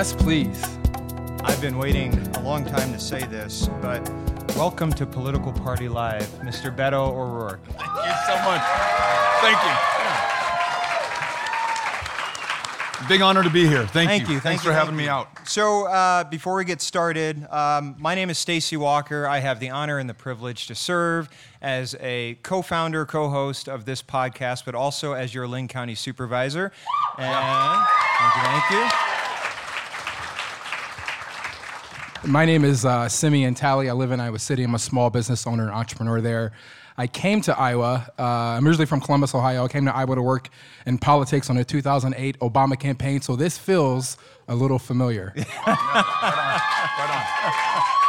Yes, please. I've been waiting a long time to say this, but welcome to Political Party Live, Mr. Beto O'Rourke. Thank you so much. Thank you. Big honor to be here. Thank, Thank you. Thanks Thank for you, having me you. out. So, uh, before we get started, um, my name is Stacey Walker. I have the honor and the privilege to serve as a co-founder, co-host of this podcast, but also as your Linn County supervisor. And thank you, thank you. My name is uh, Simeon Talley. I live in Iowa City. I'm a small business owner and entrepreneur there. I came to Iowa. Uh, I'm originally from Columbus, Ohio. I came to Iowa to work in politics on the 2008 Obama campaign, so this feels a little familiar.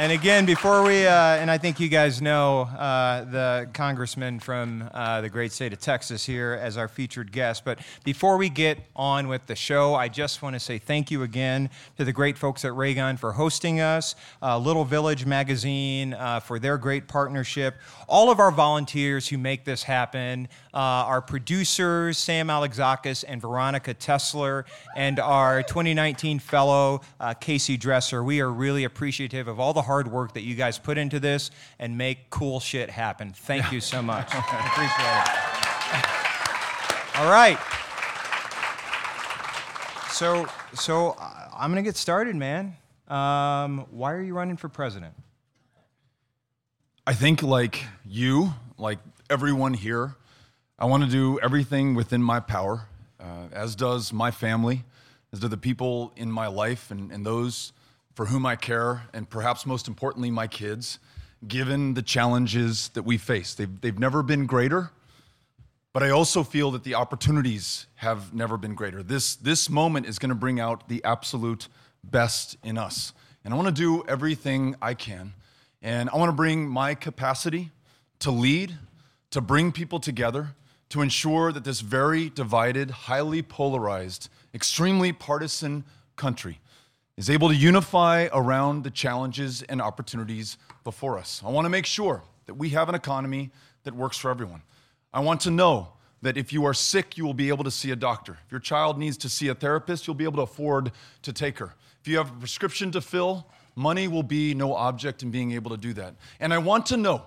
And again, before we, uh, and I think you guys know uh, the congressman from uh, the great state of Texas here as our featured guest. But before we get on with the show, I just want to say thank you again to the great folks at Raygun for hosting us, uh, Little Village Magazine uh, for their great partnership, all of our volunteers who make this happen, uh, our producers, Sam Alexakis and Veronica Tessler, and our 2019 fellow, uh, Casey Dresser. We are really appreciative of all the hard work that you guys put into this and make cool shit happen. Thank you so much. Appreciate it. All right. So, so uh, I'm gonna get started, man. Um, why are you running for president? I think, like you, like everyone here, I want to do everything within my power, uh, as does my family, as do the people in my life and, and those for whom I care, and perhaps most importantly, my kids, given the challenges that we face. They've, they've never been greater, but I also feel that the opportunities have never been greater. This, this moment is going to bring out the absolute best in us. And I want to do everything I can. And I want to bring my capacity to lead, to bring people together, to ensure that this very divided, highly polarized, extremely partisan country is able to unify around the challenges and opportunities before us. I want to make sure that we have an economy that works for everyone. I want to know that if you are sick, you will be able to see a doctor. If your child needs to see a therapist, you'll be able to afford to take her. If you have a prescription to fill, money will be no object in being able to do that. And I want to know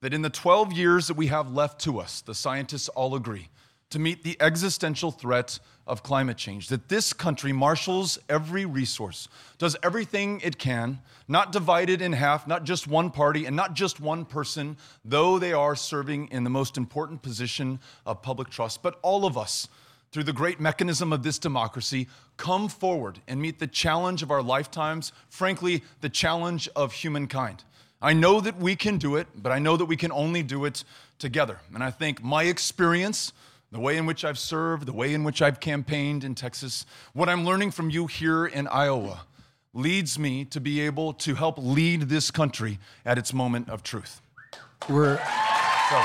that in the 12 years that we have left to us, the scientists all agree, to meet the existential threat of climate change, that this country marshals every resource, does everything it can, not divided in half, not just one party and not just one person, though they are serving in the most important position of public trust, but all of us. Through the great mechanism of this democracy, come forward and meet the challenge of our lifetimes, frankly, the challenge of humankind. I know that we can do it, but I know that we can only do it together. And I think my experience, the way in which I've served, the way in which I've campaigned in Texas, what I'm learning from you here in Iowa leads me to be able to help lead this country at its moment of truth. We're, So,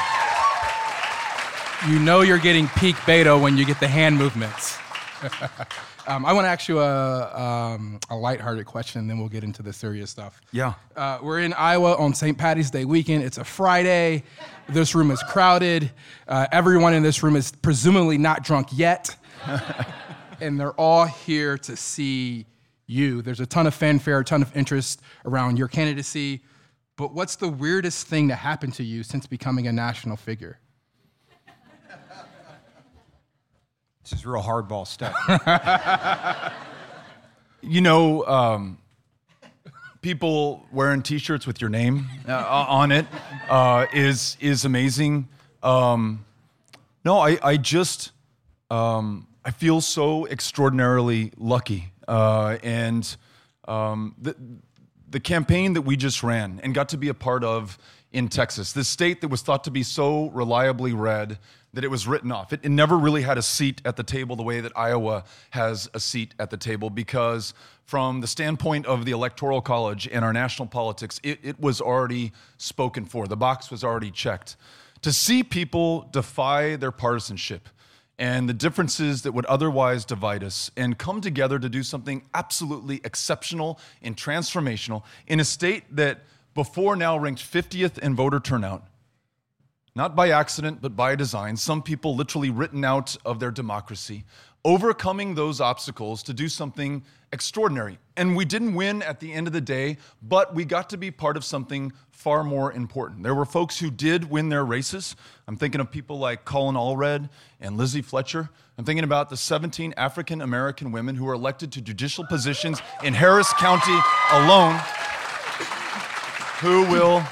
you know you're getting peak Beto when you get the hand movements. um, I want to ask you a, um, a lighthearted question, and then we'll get into the serious stuff. yeah. Uh, we're in Iowa on St. Patty's Day weekend. It's a Friday. This room is crowded. Uh, everyone in this room is presumably not drunk yet. and they're all here to see you. There's a ton of fanfare, a ton of interest around your candidacy. But what's the weirdest thing to happen to you since becoming a national figure? This is real hardball stuff. You know, um, people wearing T-shirts with your name uh, on it uh, is is amazing. Um, no, I I just um, I feel so extraordinarily lucky, uh, and um, the the campaign that we just ran and got to be a part of in Texas, this state that was thought to be so reliably red that it was written off. It, it never really had a seat at the table the way that Iowa has a seat at the table because, from the standpoint of the Electoral College and our national politics, it, it was already spoken for. The box was already checked. To see people defy their partisanship and the differences that would otherwise divide us and come together to do something absolutely exceptional and transformational in a state that before now ranked 50th in voter turnout not by accident, but by design. Some people literally written out of their democracy. overcoming those obstacles to do something extraordinary. And we didn't win at the end of the day, but we got to be part of something far more important. There were folks who did win their races. I'm thinking of people like Colin Allred and Lizzie Fletcher. I'm thinking about the 17 African American women who were elected to judicial positions in Harris County alone, who will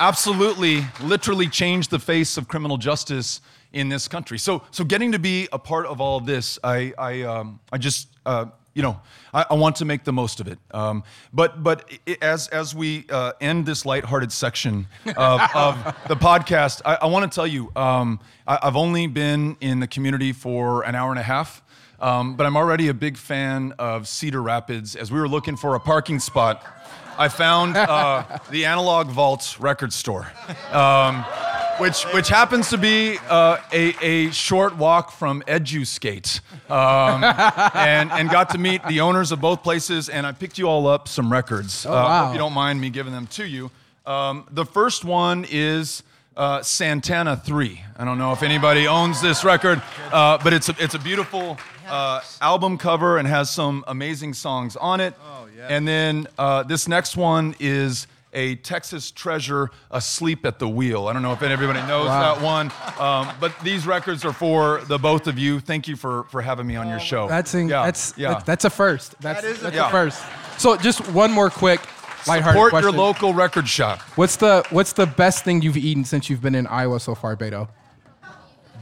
absolutely, literally change the face of criminal justice in this country. So, so getting to be a part of all of this, I, I, um, I just, uh, you know, I, I, want to make the most of it. Um, but, but it, as as we uh, end this lighthearted section of, of the podcast, I, I want to tell you, um, I, have only been in the community for an hour and a half. Um, but I'm already a big fan of Cedar Rapids. As we were looking for a parking spot, I found uh, the Analog Vaults record store. Um, which which happens to be uh, a, a short walk from Edu um, and and got to meet the owners of both places. And I picked you all up some records. Oh, wow. uh, if you don't mind me giving them to you. Um, the first one is uh, Santana 3. I don't know if anybody owns this record, uh, but it's a, it's a beautiful uh, album cover and has some amazing songs on it. Oh, yeah. And then uh, this next one is a Texas treasure asleep at the wheel. I don't know if anybody knows wow. that one, um, but these records are for the both of you. Thank you for for having me on your show. That's in, yeah. that's yeah. that's a first. That's, that is that's a, yeah. first. So just one more quick lighthearted Support question. your local record shop. What's the what's the best thing you've eaten since you've been in Iowa so far, Beto?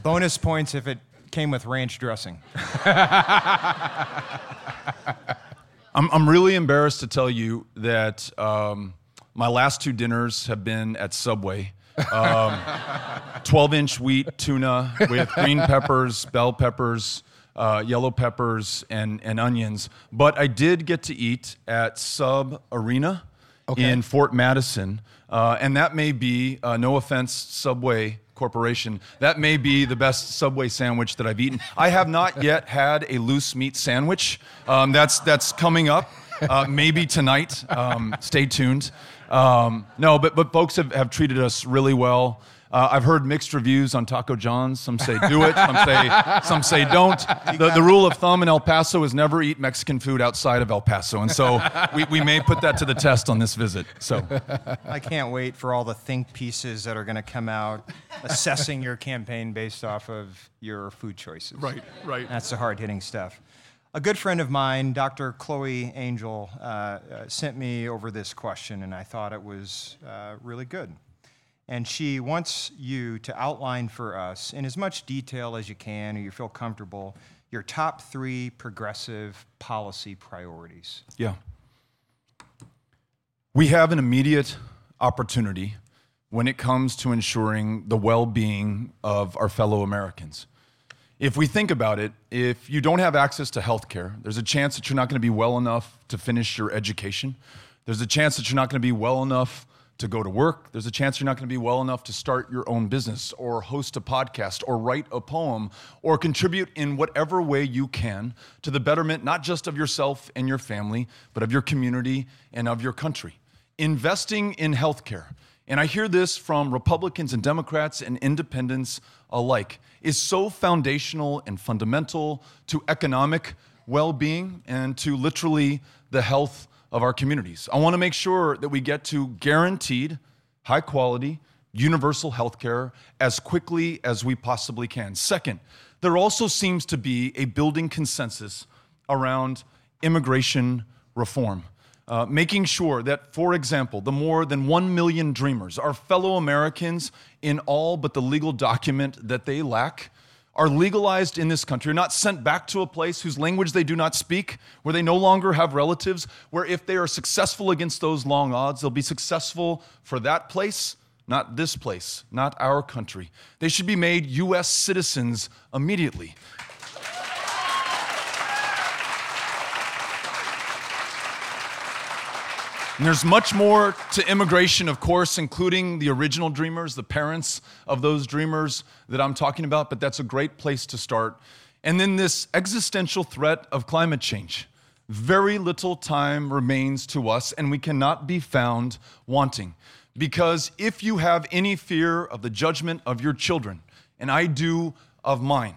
Bonus points if it came with ranch dressing. I'm, I'm really embarrassed to tell you that um, my last two dinners have been at Subway. Um, 12 inch wheat tuna with green peppers, bell peppers, uh, yellow peppers, and, and onions. But I did get to eat at Sub Arena okay. in Fort Madison. Uh, and that may be, uh, no offense, Subway Corporation, that may be the best Subway sandwich that I've eaten. I have not yet had a loose meat sandwich. Um, that's, that's coming up, uh, maybe tonight. Um, stay tuned. Um, no, but, but folks have, have treated us really well. Uh, I've heard mixed reviews on Taco John's. Some say do it, some say some say don't. The, the rule of thumb in El Paso is never eat Mexican food outside of El Paso, and so we, we may put that to the test on this visit. So I can't wait for all the think pieces that are going to come out, assessing your campaign based off of your food choices. Right, right. That's the hard hitting stuff. A good friend of mine, Dr. Chloe Angel, uh, uh, sent me over this question, and I thought it was uh, really good. And she wants you to outline for us, in as much detail as you can or you feel comfortable, your top three progressive policy priorities. Yeah. We have an immediate opportunity when it comes to ensuring the well being of our fellow Americans. If we think about it, if you don't have access to health care, there's a chance that you're not going to be well enough to finish your education. There's a chance that you're not going to be well enough to go to work. There's a chance you're not going to be well enough to start your own business or host a podcast or write a poem or contribute in whatever way you can to the betterment not just of yourself and your family, but of your community and of your country. Investing in healthcare, and I hear this from Republicans and Democrats and independents alike, is so foundational and fundamental to economic well being and to literally the health of our communities. I want to make sure that we get to guaranteed, high quality, universal health care as quickly as we possibly can. Second, there also seems to be a building consensus around immigration reform. Uh, making sure that, for example, the more than 1 million dreamers, our fellow Americans in all but the legal document that they lack, are legalized in this country, are not sent back to a place whose language they do not speak, where they no longer have relatives, where if they are successful against those long odds, they'll be successful for that place, not this place, not our country. They should be made U.S. citizens immediately. And there's much more to immigration, of course, including the original dreamers, the parents of those dreamers that I'm talking about, but that's a great place to start. And then this existential threat of climate change. Very little time remains to us, and we cannot be found wanting. Because if you have any fear of the judgment of your children, and I do of mine,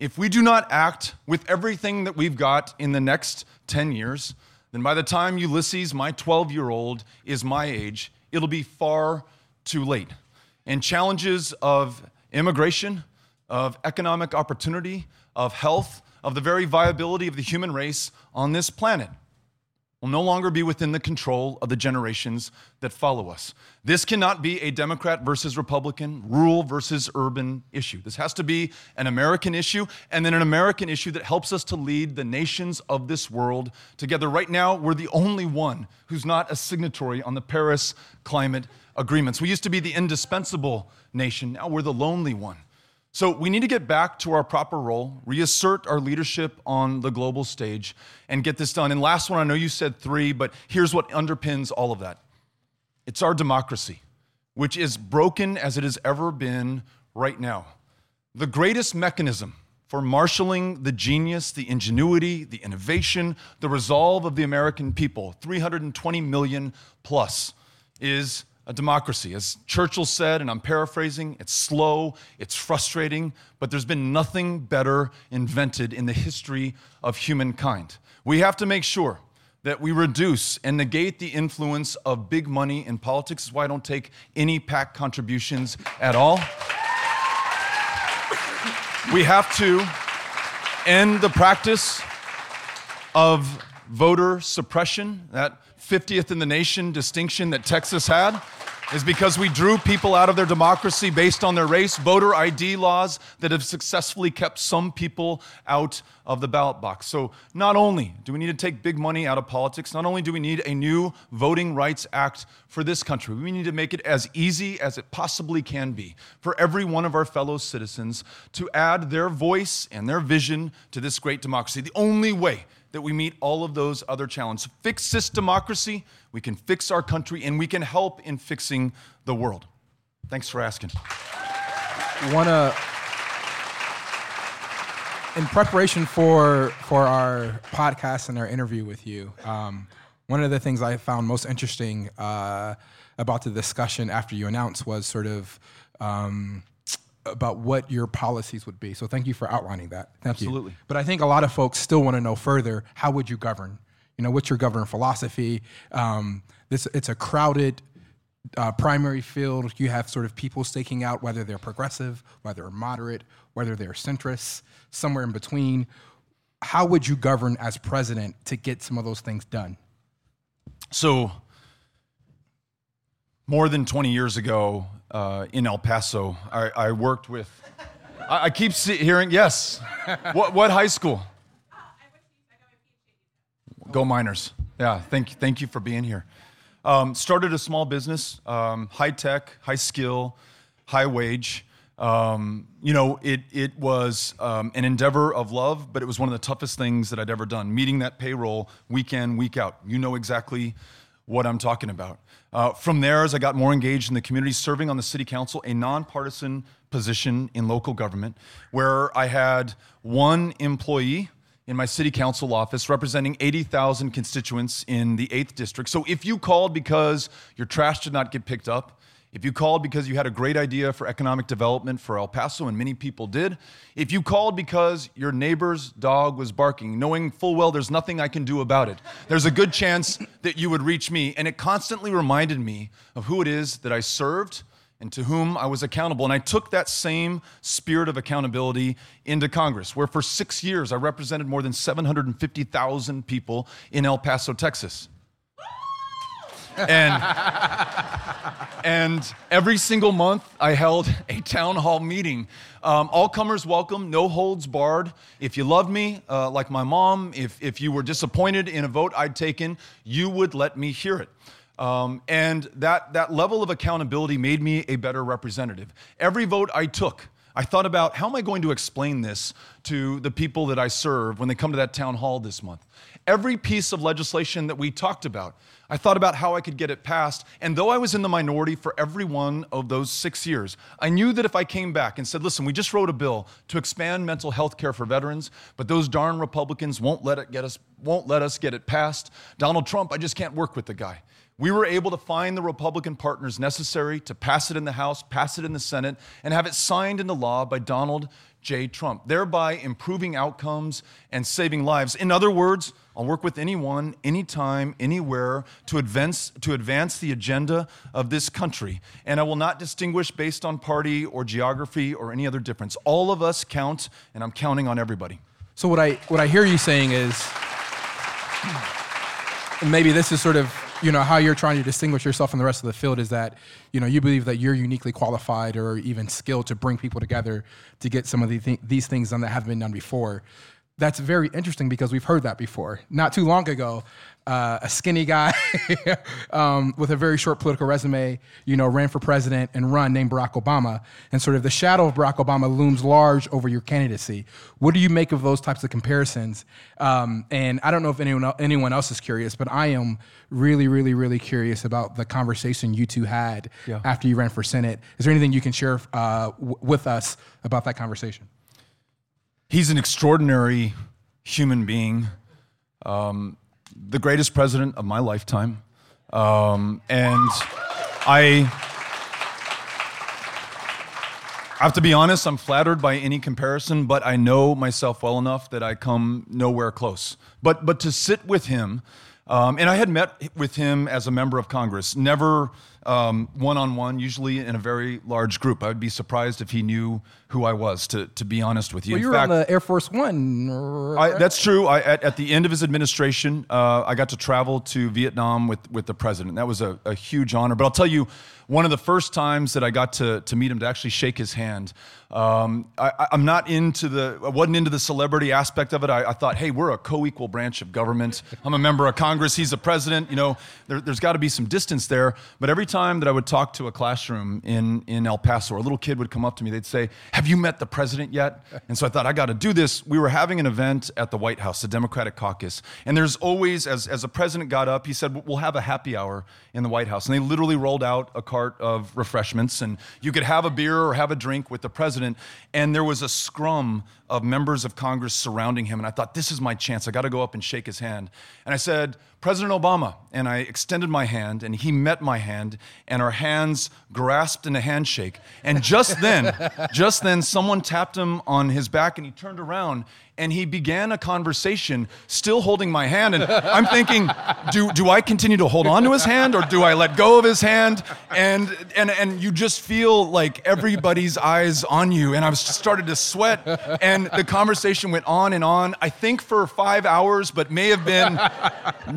If we do not act with everything that we've got in the next 10 years, then by the time Ulysses, my 12 year old, is my age, it'll be far too late. And challenges of immigration, of economic opportunity, of health, of the very viability of the human race on this planet will no longer be within the control of the generations that follow us. This cannot be a Democrat versus Republican, rural versus urban issue. This has to be an American issue, and then an American issue that helps us to lead the nations of this world together. Right now, we're the only one who's not a signatory on the Paris climate agreements. We used to be the indispensable nation, now we're the lonely one. So we need to get back to our proper role, reassert our leadership on the global stage, and get this done. And last one, I know you said three, but here's what underpins all of that it's our democracy, which is broken as it has ever been right now. The greatest mechanism for marshaling the genius, the ingenuity, the innovation, the resolve of the American people, 320 million plus, is a democracy. As Churchill said, and I'm paraphrasing, it's slow, it's frustrating, but there's been nothing better invented in the history of humankind. We have to make sure that we reduce and negate the influence of big money in politics. That's why I don't take any PAC contributions at all. We have to end the practice of voter suppression, that 50th in the nation distinction that Texas had is because we drew people out of their democracy based on their race, voter ID laws that have successfully kept some people out of the ballot box. So, not only do we need to take big money out of politics, not only do we need a new Voting Rights Act for this country, we need to make it as easy as it possibly can be for every one of our fellow citizens to add their voice and their vision to this great democracy. The only way that we meet all of those other challenges. Fix this democracy, we can fix our country, and we can help in fixing the world. Thanks for asking. Want to, in preparation for for our podcast and our interview with you, um, one of the things I found most interesting uh, about the discussion after you announced was sort of. Um, about what your policies would be. So thank you for outlining that. Thank Absolutely. You. But I think a lot of folks still want to know further. How would you govern? You know, what's your governing philosophy? Um, this it's a crowded uh, primary field. You have sort of people staking out whether they're progressive, whether they're moderate, whether they're centrist, somewhere in between. How would you govern as president to get some of those things done? So, more than 20 years ago, uh, in El Paso. I, I worked with, I, I keep see, hearing, yes. what, what high school? Go Miners. Yeah, thank, you, thank you for being here. Um, started a small business, um, high tech, high skill, high wage. Um, you know, it, it was um, an endeavor of love, but it was one of the toughest things that I'd ever done. Meeting that payroll week in, week out. You know exactly what I'm talking about. Uh, from there, as I got more engaged in the community, serving on the city council, a nonpartisan position in local government, where I had one employee in my city council office representing 80,000 constituents in the 8th district. So if you called because your trash did not get picked up, if you called because you had a great idea for economic development for El Paso, and many people did, if you called because your neighbor's dog was barking, knowing full well there's nothing I can do about it, there's a good chance that you would reach me. And it constantly reminded me of who it is that I served and to whom I was accountable. And I took that same spirit of accountability into Congress, where for six years I represented more than 750,000 people in El Paso, Texas. And, and every single month, I held a town hall meeting. Um, all comers welcome, no holds barred. If you loved me, uh, like my mom, if, if you were disappointed in a vote I'd taken, you would let me hear it. Um, and that, that level of accountability made me a better representative. Every vote I took, I thought about how am I going to explain this to the people that I serve when they come to that town hall this month? Every piece of legislation that we talked about, I thought about how I could get it passed. And though I was in the minority for every one of those six years, I knew that if I came back and said, listen, we just wrote a bill to expand mental health care for veterans, but those darn Republicans won't let it get us, won't let us get it passed. Donald Trump, I just can't work with the guy. We were able to find the Republican partners necessary to pass it in the House, pass it in the Senate, and have it signed into law by Donald J. Trump, thereby improving outcomes and saving lives. In other words, I'll work with anyone, anytime, anywhere to advance, to advance the agenda of this country. And I will not distinguish based on party or geography or any other difference. All of us count, and I'm counting on everybody. So what I what I hear you saying is maybe this is sort of you know how you're trying to distinguish yourself from the rest of the field is that you know you believe that you're uniquely qualified or even skilled to bring people together to get some of the th- these things done that haven't been done before that's very interesting because we've heard that before. Not too long ago, uh, a skinny guy um, with a very short political resume, you know, ran for president and run named Barack Obama, and sort of the shadow of Barack Obama looms large over your candidacy. What do you make of those types of comparisons? Um, and I don't know if anyone anyone else is curious, but I am really, really, really curious about the conversation you two had yeah. after you ran for senate. Is there anything you can share uh, w- with us about that conversation? He's an extraordinary human being, um, the greatest president of my lifetime. Um, and I, I have to be honest, I'm flattered by any comparison, but I know myself well enough that I come nowhere close. But, but to sit with him, um, and I had met with him as a member of Congress, never one on one, usually in a very large group. I would be surprised if he knew who I was, to, to be honest with you. Well, you were fact, on the Air Force One. Right? I, that's true. I, at, at, the end of his administration, uh, I got to travel to Vietnam with, with the president. That was a, a huge honor. But I'll tell you, one of the first times that I got to, to meet him, to actually shake his hand, um, I, am not into the, I wasn't into the celebrity aspect of it. I, I thought, hey, we're a co-equal branch of government. I'm a member of Congress. He's a president. You know, there, has got to be some distance there. But every time that I would talk to a classroom in, in El Paso, a little kid would come up to me, they'd say, have you met the president yet? And so I thought, I got to do this. We were having an event at the White House, the Democratic caucus. And there's always, as, as the president got up, he said, we'll have a happy hour in the White House. And they literally rolled out a cart of refreshments, and you could have a beer or have a drink with the president. And there was a scrum of members of Congress surrounding him. And I thought, this is my chance. I got to go up and shake his hand. And I said, President Obama. And I extended my hand, and he met my hand, and our hands grasped in a handshake. And just then, just then, someone tapped him on his back, and he turned around and he began a conversation still holding my hand and i'm thinking do, do i continue to hold on to his hand or do i let go of his hand? And, and, and you just feel like everybody's eyes on you and i started to sweat and the conversation went on and on i think for five hours but may have been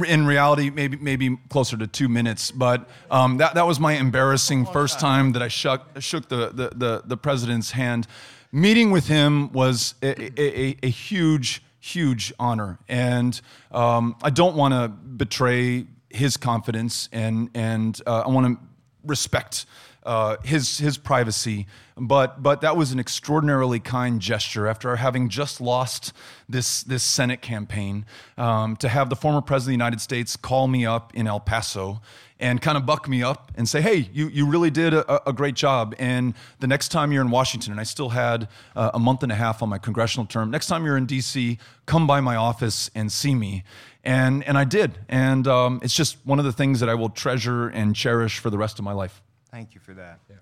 in reality maybe, maybe closer to two minutes. But um, that, that was my embarrassing first time that i shook, shook the, the, the, the president's hand meeting with him was a, a, a huge, huge honor. And um, I don't want to betray his confidence, and, and uh, I want to respect uh, his, his privacy. But, but that was an extraordinarily kind gesture after having just lost this, this Senate campaign um, to have the former President of the United States call me up in El Paso and kind of buck me up and say, hey, you, you really did a, a great job. And the next time you're in Washington, and I still had uh, a month and a half on my congressional term, next time you're in DC, come by my office and see me. And, and I did. And um, it's just one of the things that I will treasure and cherish for the rest of my life. Thank you for that. Yeah.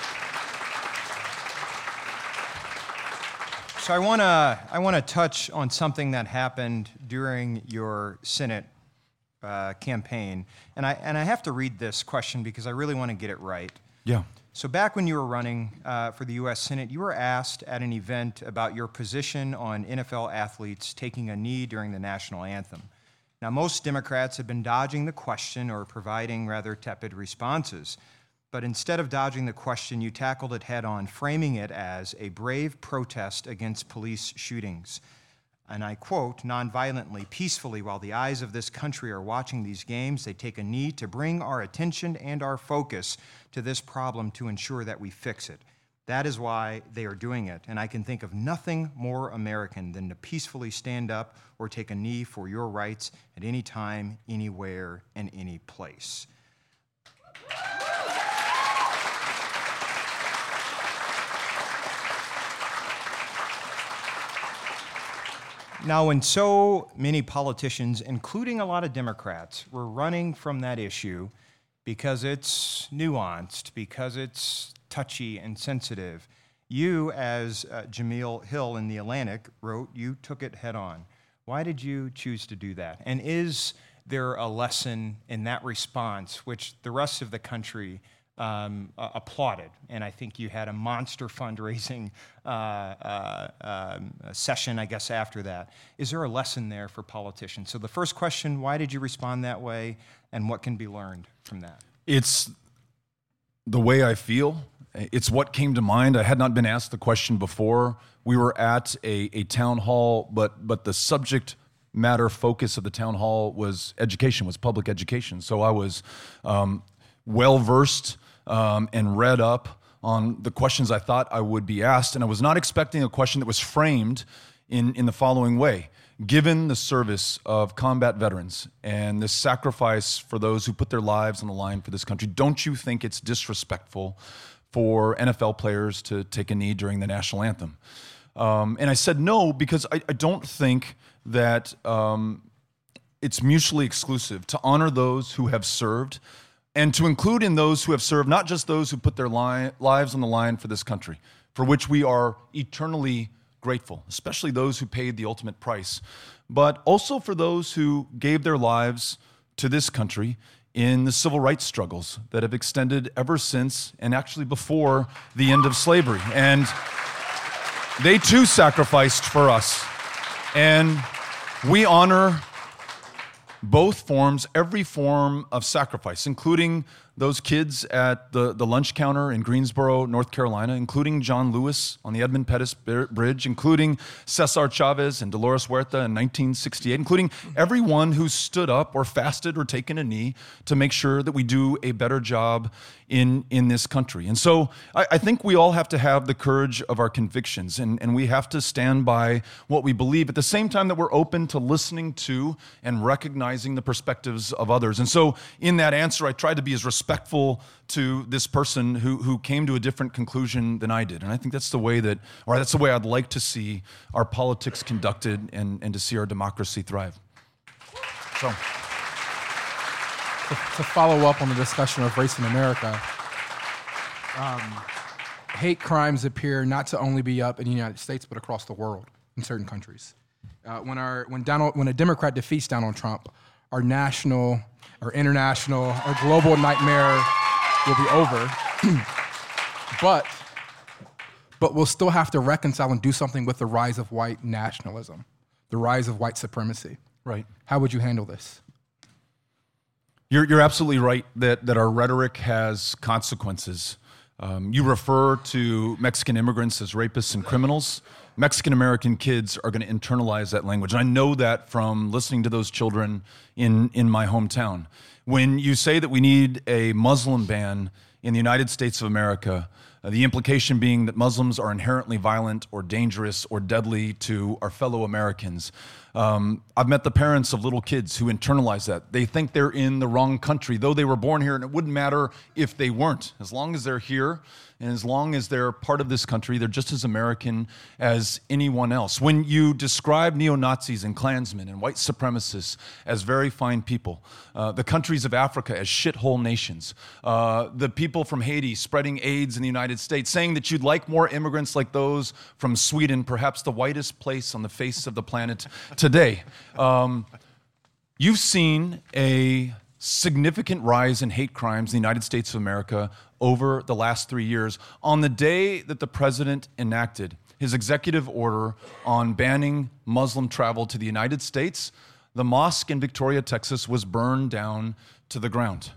So I want to I want to touch on something that happened during your Senate uh, campaign. And I, and I have to read this question because I really want to get it right. Yeah. So, back when you were running uh, for the U.S. Senate, you were asked at an event about your position on NFL athletes taking a knee during the national anthem. Now, most Democrats have been dodging the question or providing rather tepid responses. But instead of dodging the question, you tackled it head on, framing it as a brave protest against police shootings and I quote, nonviolently, peacefully, while the eyes of this country are watching these games, they take a knee to bring our attention and our focus to this problem to ensure that we fix it. That is why they are doing it. And I can think of nothing more American than to peacefully stand up or take a knee for your rights at any time, anywhere, and any place. Now, when so many politicians, including a lot of Democrats, were running from that issue because it's nuanced, because it's touchy and sensitive. You, as uh, Jemele Hill in The Atlantic wrote, you took it head on. Why did you choose to do that? And is there a lesson in that response, which the rest of the country um, uh, applauded? And I think you had a monster fundraising uh, uh, um, session, I guess, after that. Is there a lesson there for politicians? So, the first question why did you respond that way, and what can be learned from that? It's the way I feel. It's what came to mind. I had not been asked the question before. We were at a, a town hall, but but the subject matter focus of the town hall was education, was public education. So I was um, well versed um, and read up on the questions I thought I would be asked, and I was not expecting a question that was framed in in the following way given the service of combat veterans and the sacrifice for those who put their lives on the line for this country, don't you think it's disrespectful for NFL players to take a knee during the national anthem? Um, and I said no because I, I don't think that um, it's mutually exclusive to honor those who have served and to include in those who have served not just those who put their li- lives on the line for this country, for which we are eternally grateful, especially those who paid the ultimate price, but also for those who gave their lives to this country in the civil rights struggles that have extended ever since and actually before the end of slavery. And they too sacrificed for us. And we honor both forms, every form of sacrifice, including those kids at the, the lunch counter in Greensboro, North Carolina, including John Lewis on the Edmund Pettus Bridge, including Cesar Chavez and Dolores Huerta in 1968, including everyone who stood up or fasted or taken a knee to make sure that we do a better job in, in this country. And so I, I think we all have to have the courage of our convictions and, and we have to stand by what we believe at the same time that we're open to listening to and recognizing the perspectives of others. And so in that answer, I tried to be as respectful to this person who, who came to a different conclusion than I did. And I think that's the way that, or that's the way I'd like to see our politics conducted and, and to see our democracy thrive. So to, to follow up on the discussion of race in America, um, hate crimes appear not to only be up in the United States, but across the world in certain countries. Uh, when, our, when, Donald, when a Democrat defeats Donald Trump, our national, our international, our global nightmare will be over. but, but we'll still have to reconcile and do something with the rise of white nationalism, the rise of white supremacy. Right. How would you handle this? You're, you're absolutely right that, that our rhetoric has consequences. Um, you refer to Mexican immigrants as rapists and criminals. Mexican American kids are going to internalize that language. And I know that from listening to those children in, in my hometown. When you say that we need a Muslim ban in the United States of America, uh, the implication being that Muslims are inherently violent or dangerous or deadly to our fellow Americans. Um, I've met the parents of little kids who internalize that. They think they're in the wrong country, though they were born here, and it wouldn't matter if they weren't. As long as they're here and as long as they're part of this country, they're just as American as anyone else. When you describe neo Nazis and Klansmen and white supremacists as very fine people, uh, the countries of Africa as shithole nations, uh, the people from Haiti spreading AIDS in the United States, saying that you'd like more immigrants like those from Sweden, perhaps the whitest place on the face of the planet today. Um, you've seen a significant rise in hate crimes in the United States of America over the last three years. On the day that the president enacted his executive order on banning Muslim travel to the United States, the mosque in Victoria, Texas was burned down to the ground.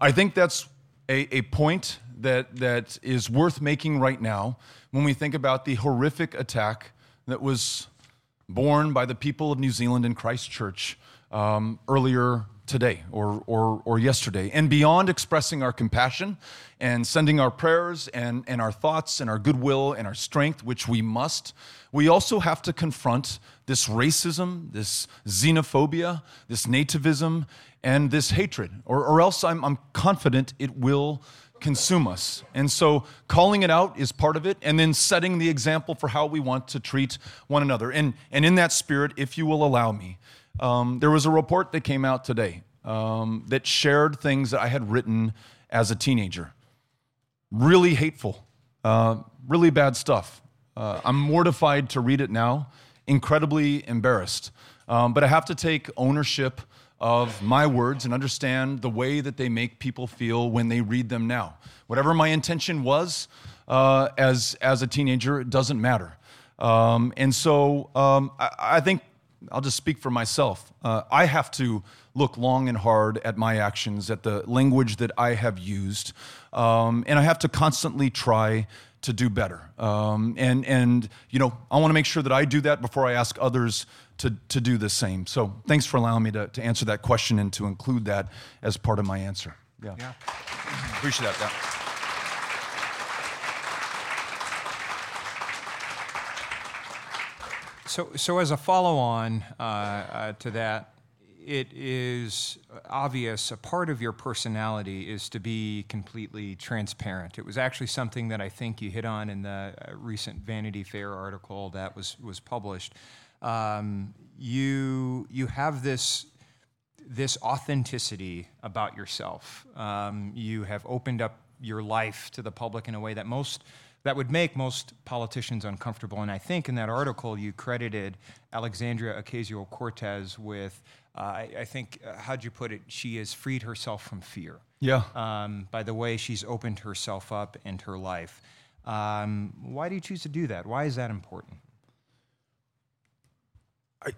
I think that's a, a point that, that is worth making right now when we think about the horrific attack that was borne by the people of New Zealand in Christchurch um, earlier today or, or, or yesterday. And beyond expressing our compassion and sending our prayers and, and our thoughts and our goodwill and our strength, which we must, we also have to confront this racism, this xenophobia, this nativism, and this hatred, or, or else I'm, I'm confident it will consume us. And so calling it out is part of it, and then setting the example for how we want to treat one another. And, and in that spirit, if you will allow me, um, there was a report that came out today um, that shared things that I had written as a teenager. really hateful, uh, really bad stuff. Uh, I'm mortified to read it now, incredibly embarrassed. Um, but I have to take ownership of my words and understand the way that they make people feel when they read them now. Whatever my intention was uh, as, as a teenager, it doesn't matter. Um, and so um, I, I, think I'll just speak for myself. Uh, I have to look long and hard at my actions, at the language that I have used, um, and I have to constantly try to do better. Um, and and you know, I want to make sure that I do that before I ask others to to do the same. So thanks for allowing me to, to answer that question and to include that as part of my answer. Yeah, yeah. appreciate that. Yeah. So, so as a follow-on uh, uh, to that, it is obvious a part of your personality is to be completely transparent. It was actually something that I think you hit on in the uh, recent Vanity Fair article that was was published. Um, you you have this this authenticity about yourself. Um, you have opened up your life to the public in a way that most that would make most politicians uncomfortable. And I think in that article you credited Alexandria Ocasio Cortez with, uh, I, I, think, uh, how'd you put it? She has freed herself from fear. Yeah. Um, by the way she's opened herself up and her life. Um, why do you choose to do that? Why is that important?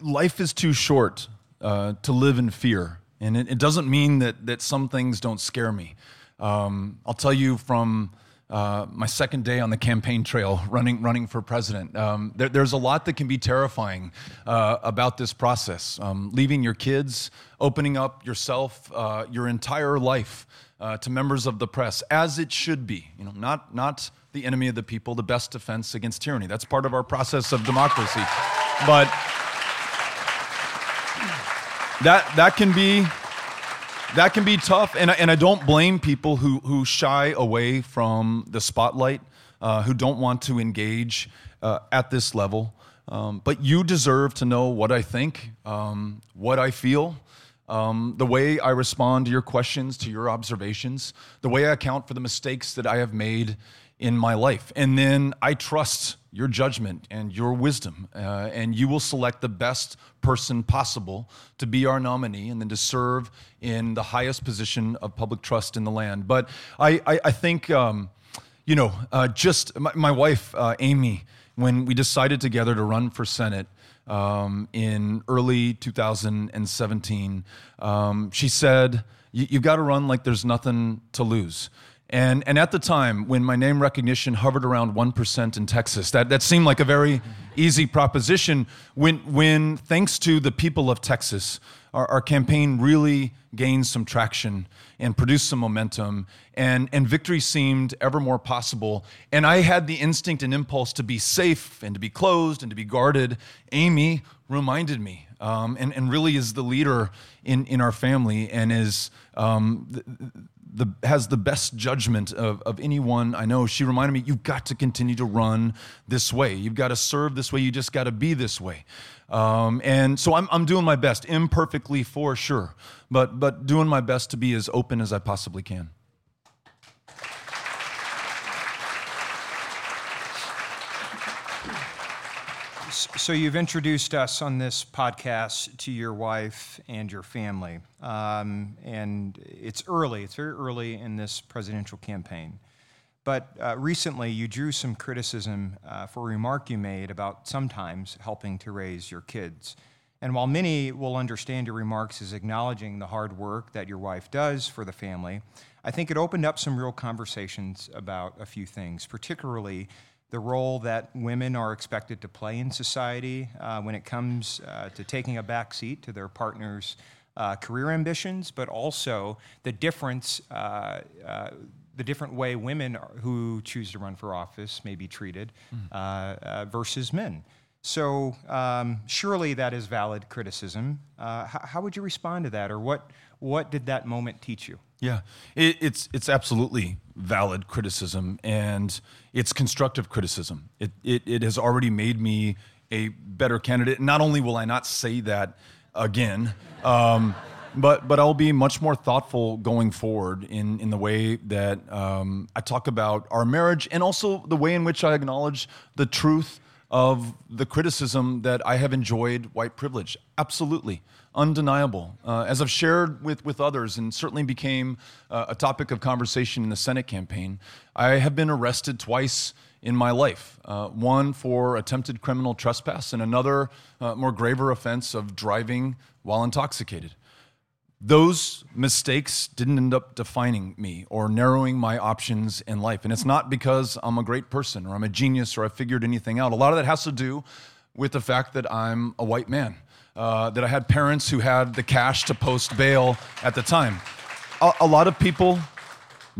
Life is too short uh, to live in fear. And it, it, doesn't mean that, that some things don't scare me. Um, I'll tell you from uh, my second day on the campaign trail running, running for president. Um, there, there's a lot that can be terrifying uh, about this process. Um, leaving your kids, opening up yourself, uh, your entire life uh, to members of the press, as it should be. You know, not, not the enemy of the people, the best defense against tyranny. That's part of our process of democracy. But that, that can be that can be tough, and I, and I don't blame people who, who shy away from the spotlight, uh, who don't want to engage uh, at this level. Um, but you deserve to know what I think, um, what I feel, um, the way I respond to your questions, to your observations, the way I account for the mistakes that I have made in my life. And then I trust your judgment and your wisdom, uh, and you will select the best person possible to be our nominee and then to serve in the highest position of public trust in the land. But I, I, I think, um, you know, uh, just my, my wife, uh, Amy, when we decided together to run for Senate, um, in early 2017, um, she said, You've got to run like there's nothing to lose. And, and at the time, when my name recognition hovered around 1% in Texas, that, that seemed like a very easy proposition. When, when thanks to the people of Texas, our, our campaign really gained some traction and produced some momentum, and, and victory seemed ever more possible. And I had the instinct and impulse to be safe and to be closed and to be guarded. Amy reminded me, um, and, and really is the leader in, in our family and is um, has the best judgment of, of anyone I know. She reminded me, you've got to continue to run this way. You've got to serve this way. You just got to be this way. Um, and so I'm, I'm doing my best, imperfectly for sure, but, but doing my best to be as open as I possibly can. So, you've introduced us on this podcast to your wife and your family. Um, and it's early, it's very early in this presidential campaign. But uh, recently, you drew some criticism uh, for a remark you made about sometimes helping to raise your kids. And while many will understand your remarks as acknowledging the hard work that your wife does for the family, I think it opened up some real conversations about a few things, particularly the role that women are expected to play in society uh, when it comes uh, to taking a back seat to their partner's uh, career ambitions, but also the difference, uh, uh, the different way women who choose to run for office may be treated mm. versus men. So um, surely that is valid criticism. How, how would you respond to that, or what? What did that moment teach you? Yeah, it, it's it's absolutely valid criticism, and it's constructive criticism. It, it it has already made me a better candidate. Not only will I not say that again, um, but but I'll be much more thoughtful going forward in in the way that um, I talk about our marriage and also the way in which I acknowledge the truth of the criticism that I have enjoyed white privilege. Absolutely. Undeniable. Uh, as I've shared with, with others, and certainly became uh, a topic of conversation in the Senate campaign, I have been arrested twice in my life uh, one for attempted criminal trespass, and another uh, more graver offense of driving while intoxicated those mistakes didn't end up defining me or narrowing my options in life. And it's not because I'm a great person or I'm a genius or I figured anything out. A lot of that has to do with the fact that I'm a white man, uh, that I had parents who had the cash to post bail at the time. A, a lot of people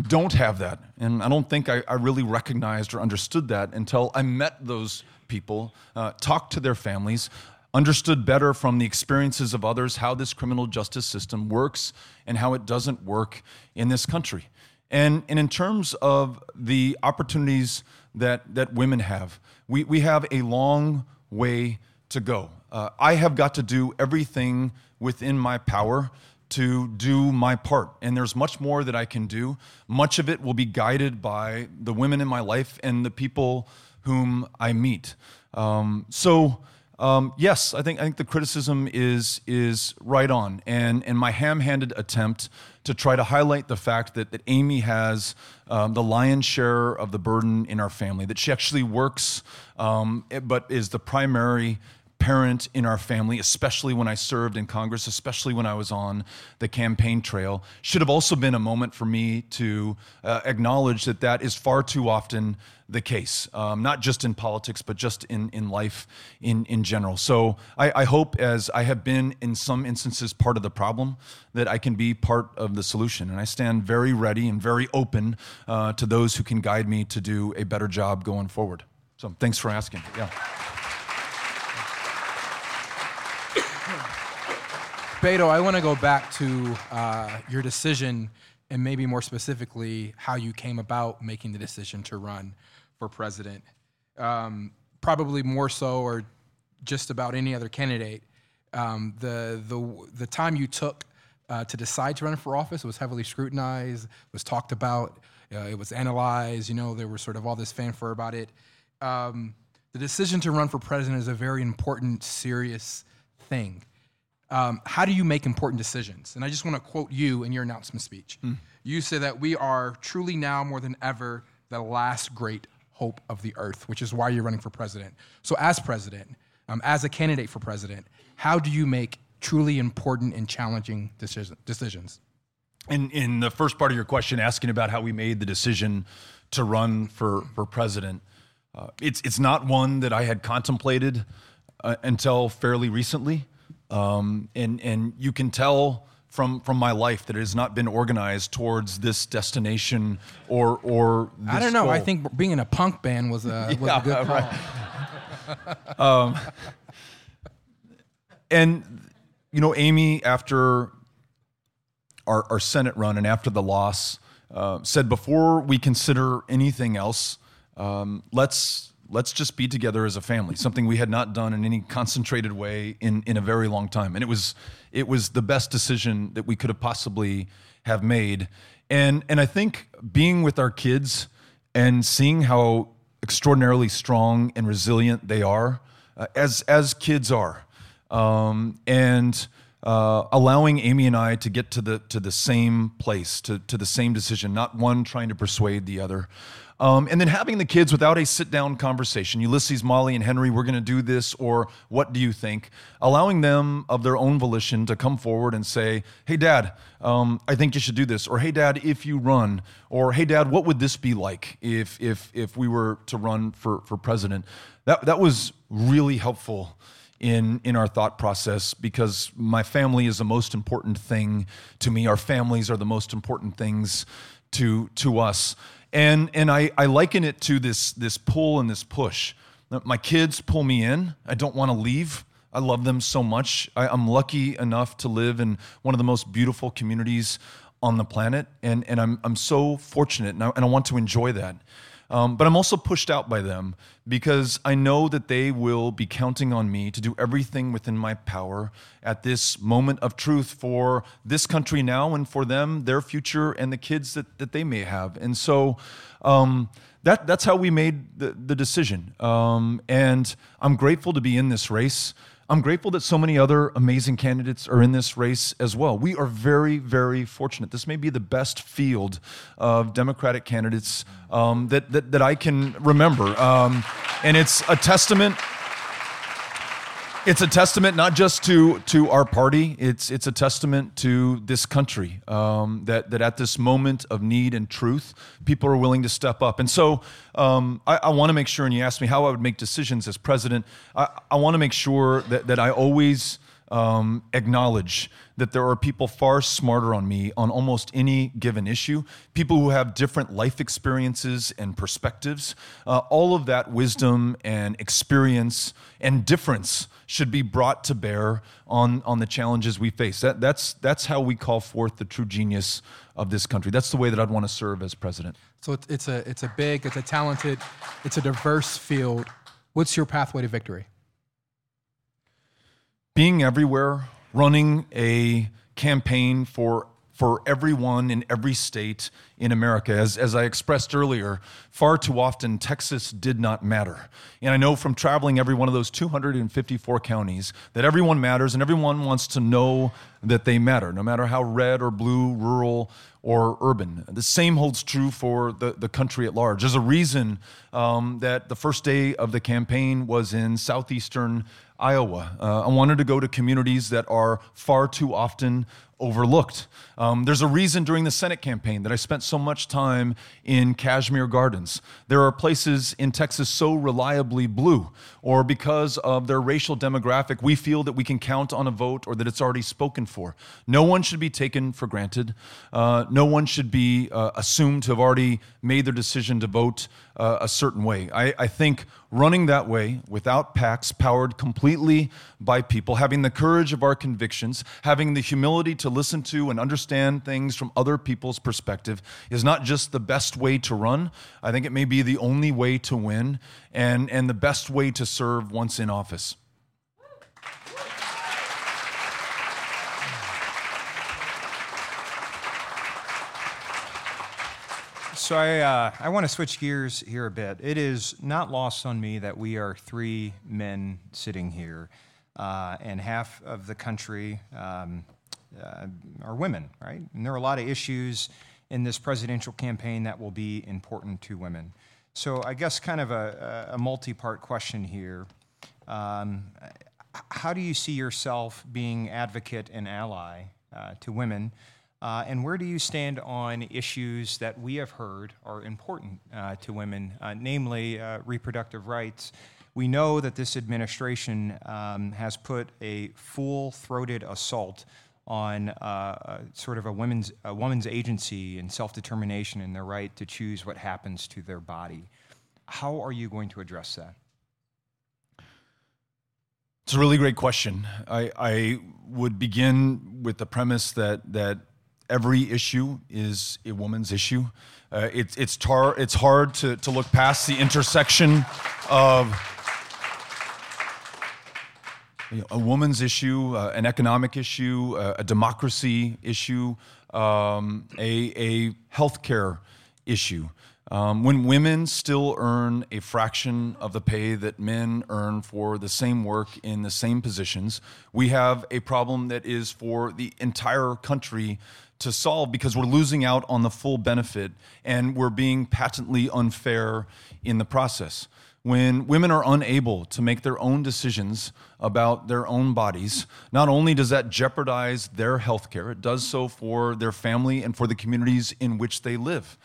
don't have that. And I don't think I, I, really recognized or understood that until I met those people, uh, talked to their families, understood better from the experiences of others how this criminal justice system works and how it doesn't work in this country. And, and in terms of the opportunities that, that women have, we, we have a long way to go. Uh, I have got to do everything within my power to do my part. And there's much more that I can do. Much of it will be guided by the women in my life and the people whom I meet. Um, so, um, yes, I think I think the criticism is is right on, and and my ham-handed attempt to try to highlight the fact that that Amy has um, the lion's share of the burden in our family, that she actually works, um, but is the primary parent in our family, especially when I served in Congress, especially when I was on the campaign trail, should have also been a moment for me to uh, acknowledge that that is far too often the case, um, not just in politics, but just in, in life in, in general. So I, I hope, as I have been in some instances part of the problem, that I can be part of the solution. And I stand very ready and very open uh, to those who can guide me to do a better job going forward. So thanks for asking. Yeah. Beto, I want to go back to uh, your decision and maybe more specifically how you came about making the decision to run for president. Um, probably more so, or just about any other candidate. Um, the, the, the time you took uh, to decide to run for office was heavily scrutinized, was talked about, uh, it was analyzed. You know, there was sort of all this fanfare about it. Um, the decision to run for president is a very important, serious thing um, how do you make important decisions? And I just want to quote you in your announcement speech. Mm. You say that we are truly now more than ever the last great hope of the earth, which is why you're running for president. So, as president, um, as a candidate for president, how do you make truly important and challenging decision, decisions? In, in the first part of your question, asking about how we made the decision to run for, for president, uh, it's, it's not one that I had contemplated uh, until fairly recently. Um, and, and you can tell from, from my life that it has not been organized towards this destination or, or I don't know. Goal. I think being in a punk band was a, was yeah, a good call. Right. um, and, you know, Amy, after our, our Senate run and after the loss, uh, said before we consider anything else, um, let's let's just be together as a family something we had not done in any concentrated way in, in a very long time and it was it was the best decision that we could have possibly have made and and i think being with our kids and seeing how extraordinarily strong and resilient they are uh, as as kids are um, and uh, allowing Amy and I to get to the to the same place, to, to the same decision, not one trying to persuade the other. Um, and then having the kids without a sit down conversation Ulysses, Molly, and Henry, we're going to do this, or what do you think? Allowing them of their own volition to come forward and say, hey, dad, um, I think you should do this, or hey, dad, if you run, or hey, dad, what would this be like if, if, if we were to run for, for president? That, that was really helpful in in our thought process because my family is the most important thing to me our families are the most important things to to us and, and I, I liken it to this, this pull and this push. My kids pull me in. I don't want to leave. I love them so much. I, am lucky enough to live in one of the most beautiful communities on the planet, and, and I'm, I'm so fortunate, and I, and I want to enjoy that. Um, but I'm also pushed out by them because I know that they will be counting on me to do everything within my power at this moment of truth for this country now and for them, their future, and the kids that, that they may have. And so um, that, that's how we made the, the decision. Um, and I'm grateful to be in this race. I'm grateful that so many other amazing candidates are in this race as well. We are very, very fortunate. This may be the best field of Democratic candidates um, that, that, that, I can remember. Um, and it's a testament it's a testament not just to to our party. It's it's a testament to this country um, that that at this moment of need and truth, people are willing to step up. And so um, I, I want to make sure. And you asked me how I would make decisions as president. I, I want to make sure that that I always um, acknowledge that there are people far smarter on me on almost any given issue, people who have different life experiences and perspectives. Uh, all of that wisdom and experience and difference should be brought to bear on, on the challenges we face. That, that's, that's how we call forth the true genius of this country. That's the way that I'd want to serve as president. So it's, it's, a, it's a big, it's a talented, it's a diverse field. What's your pathway to victory? being everywhere, running a campaign for for everyone in every state in America. As, as I expressed earlier, far too often Texas did not matter. And I know from traveling every one of those 254 counties that everyone matters and everyone wants to know that they matter, no matter how red or blue, rural or urban. The same holds true for the, the country at large. There's a reason um, that the first day of the campaign was in southeastern Iowa. Uh, I wanted to go to communities that are far too often overlooked. Um, there's a reason during the Senate campaign that I spent so much time in Kashmere Gardens. There are places in Texas so reliably blue, or because of their racial demographic, we feel that we can count on a vote or that it's already spoken for. No one should be taken for granted. Uh, no one should be uh, assumed to have already made their decision to vote uh, a certain way. I, I think running that way without PACs, powered completely by people, having the courage of our convictions, having the humility to listen to and understand things from other people's perspective is not just the best way to run. I think it may be the only way to win and, and the best way to serve once in office. So I, uh, I want to switch gears here a bit. It is not lost on me that we are three men sitting here, uh, and half of the country um, uh, are women, right? And there are a lot of issues in this presidential campaign that will be important to women. So I guess kind of a, a multi-part question here. Um, how do you see yourself being advocate and ally uh, to women? Uh, and where do you stand on issues that we have heard are important uh, to women, uh, namely uh, reproductive rights? We know that this administration um, has put a full throated assault on uh, sort of a women's, a woman's agency and self determination and their right to choose what happens to their body. How are you going to address that? It's a really great question. I, I would begin with the premise that, that every issue is a woman's issue. Uh, it, it's, tar, it's hard to, to look past the intersection of you know, a woman's issue, uh, an economic issue, uh, a democracy issue, um, a, a healthcare issue. Um, when women still earn a fraction of the pay that men earn for the same work in the same positions, we have a problem that is for the entire country to solve because we're losing out on the full benefit and we're being patently unfair in the process. When women are unable to make their own decisions about their own bodies, not only does that jeopardize their health care, it does so for their family and for the communities in which they live.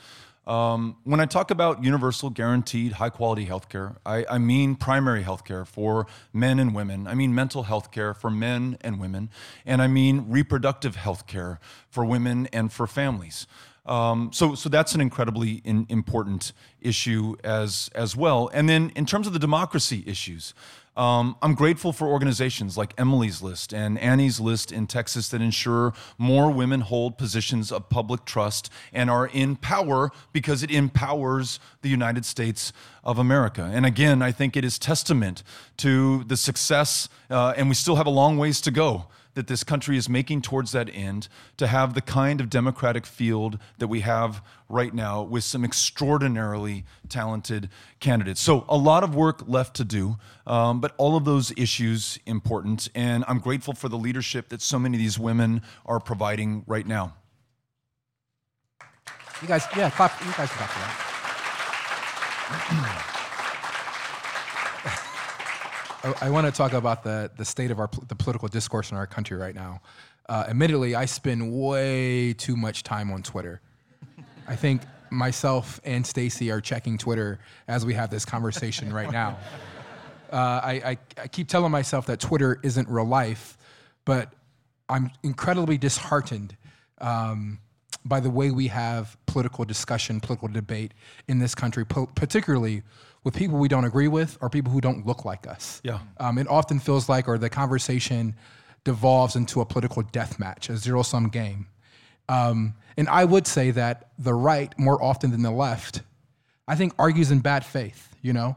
Um, when I talk about universal, guaranteed, high quality healthcare, I, I mean primary healthcare for men and women. I mean mental health care for men and women. And I mean reproductive health care for women and for families. Um, so, so that's an incredibly in, important issue as as well. And then in terms of the democracy issues, um, I'm grateful for organizations like Emily's List and Annie's List in Texas that ensure more women hold positions of public trust and are in power because it empowers the United States of America. And again, I think it is testament to the success, uh, and we still have a long ways to go that this country is making towards that end to have the kind of democratic field that we have right now with some extraordinarily talented candidates. So, a lot of work left to do, um, but all of those issues important. And I'm grateful for the leadership that so many of these women are providing right now. You guys, yeah, clap. You guys clap for that. I, I want to talk about the, the state of our the political discourse in our country right now. Uh, admittedly, I spend way too much time on Twitter. I think myself and Stacey are checking Twitter as we have this conversation right now. Uh, I, I, I keep telling myself that Twitter isn't real life, but I'm incredibly disheartened um, by the way we have political discussion, political debate in this country, po- particularly with people we don't agree with or people who don't look like us. Yeah. Um, it often feels like, or the conversation devolves into a political death match, a zero sum game. Um, and I would say that the right, more often than the left, I think argues in bad faith. You know,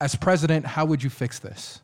as president, how would you fix this?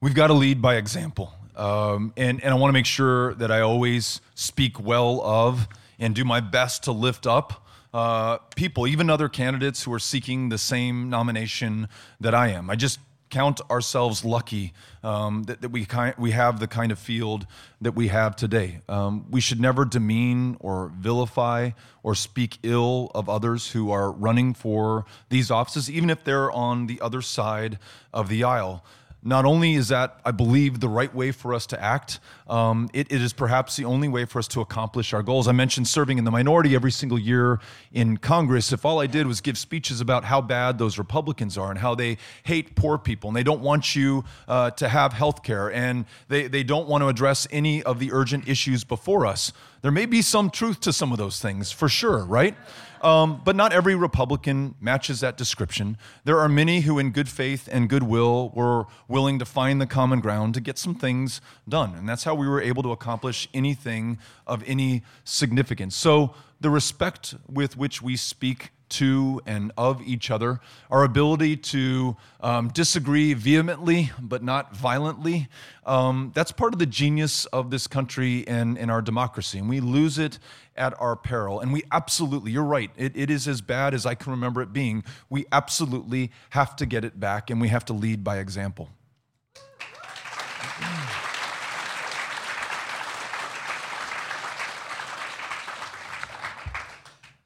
We've got to lead by example. Um, and, and I want to make sure that I always speak well of and do my best to lift up uh, people, even other candidates who are seeking the same nomination that I am. I just count ourselves lucky um, that, that we, ki- we have the kind of field that we have today. Um, we should never demean or vilify or speak ill of others who are running for these offices, even if they're on the other side of the aisle not only is that, I believe, the right way for us to act, um, it, it is perhaps the only way for us to accomplish our goals. I mentioned serving in the minority every single year in Congress. If all I did was give speeches about how bad those Republicans are and how they hate poor people and they don't want you uh, to have health care and they, they don't want to address any of the urgent issues before us, there may be some truth to some of those things, for sure, right? Um, but not every Republican matches that description. There are many who, in good faith and goodwill, were willing to find the common ground to get some things done. And that's how we were able to accomplish anything of any significance. So, the respect with which we speak to and of each other, our ability to um, disagree vehemently but not violently. Um, that's part of the genius of this country and, and our democracy. And we lose it at our peril. And we absolutely, you're right, it, it is as bad as I can remember it being. We absolutely have to get it back and we have to lead by example.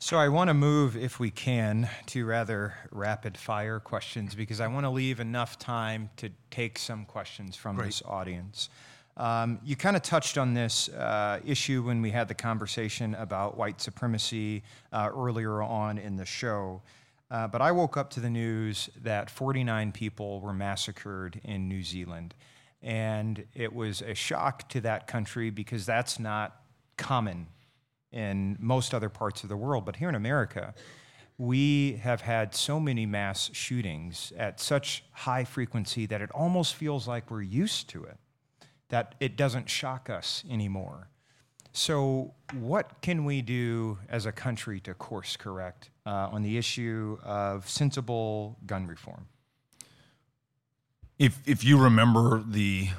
So I want to move, if we can, to rather rapid fire questions because I want to leave enough time to take some questions from Great. this audience. Um, you kind of touched on this uh, issue when we had the conversation about white supremacy uh, earlier on in the show. Uh, but I woke up to the news that 49 people were massacred in New Zealand. And it was a shock to that country because that's not common in most other parts of the world. But here in America, we have had so many mass shootings at such high frequency that it almost feels like we're used to it, that it doesn't shock us anymore. So, what can we do as a country to course correct uh, on the issue of sensible gun reform? If, if you remember the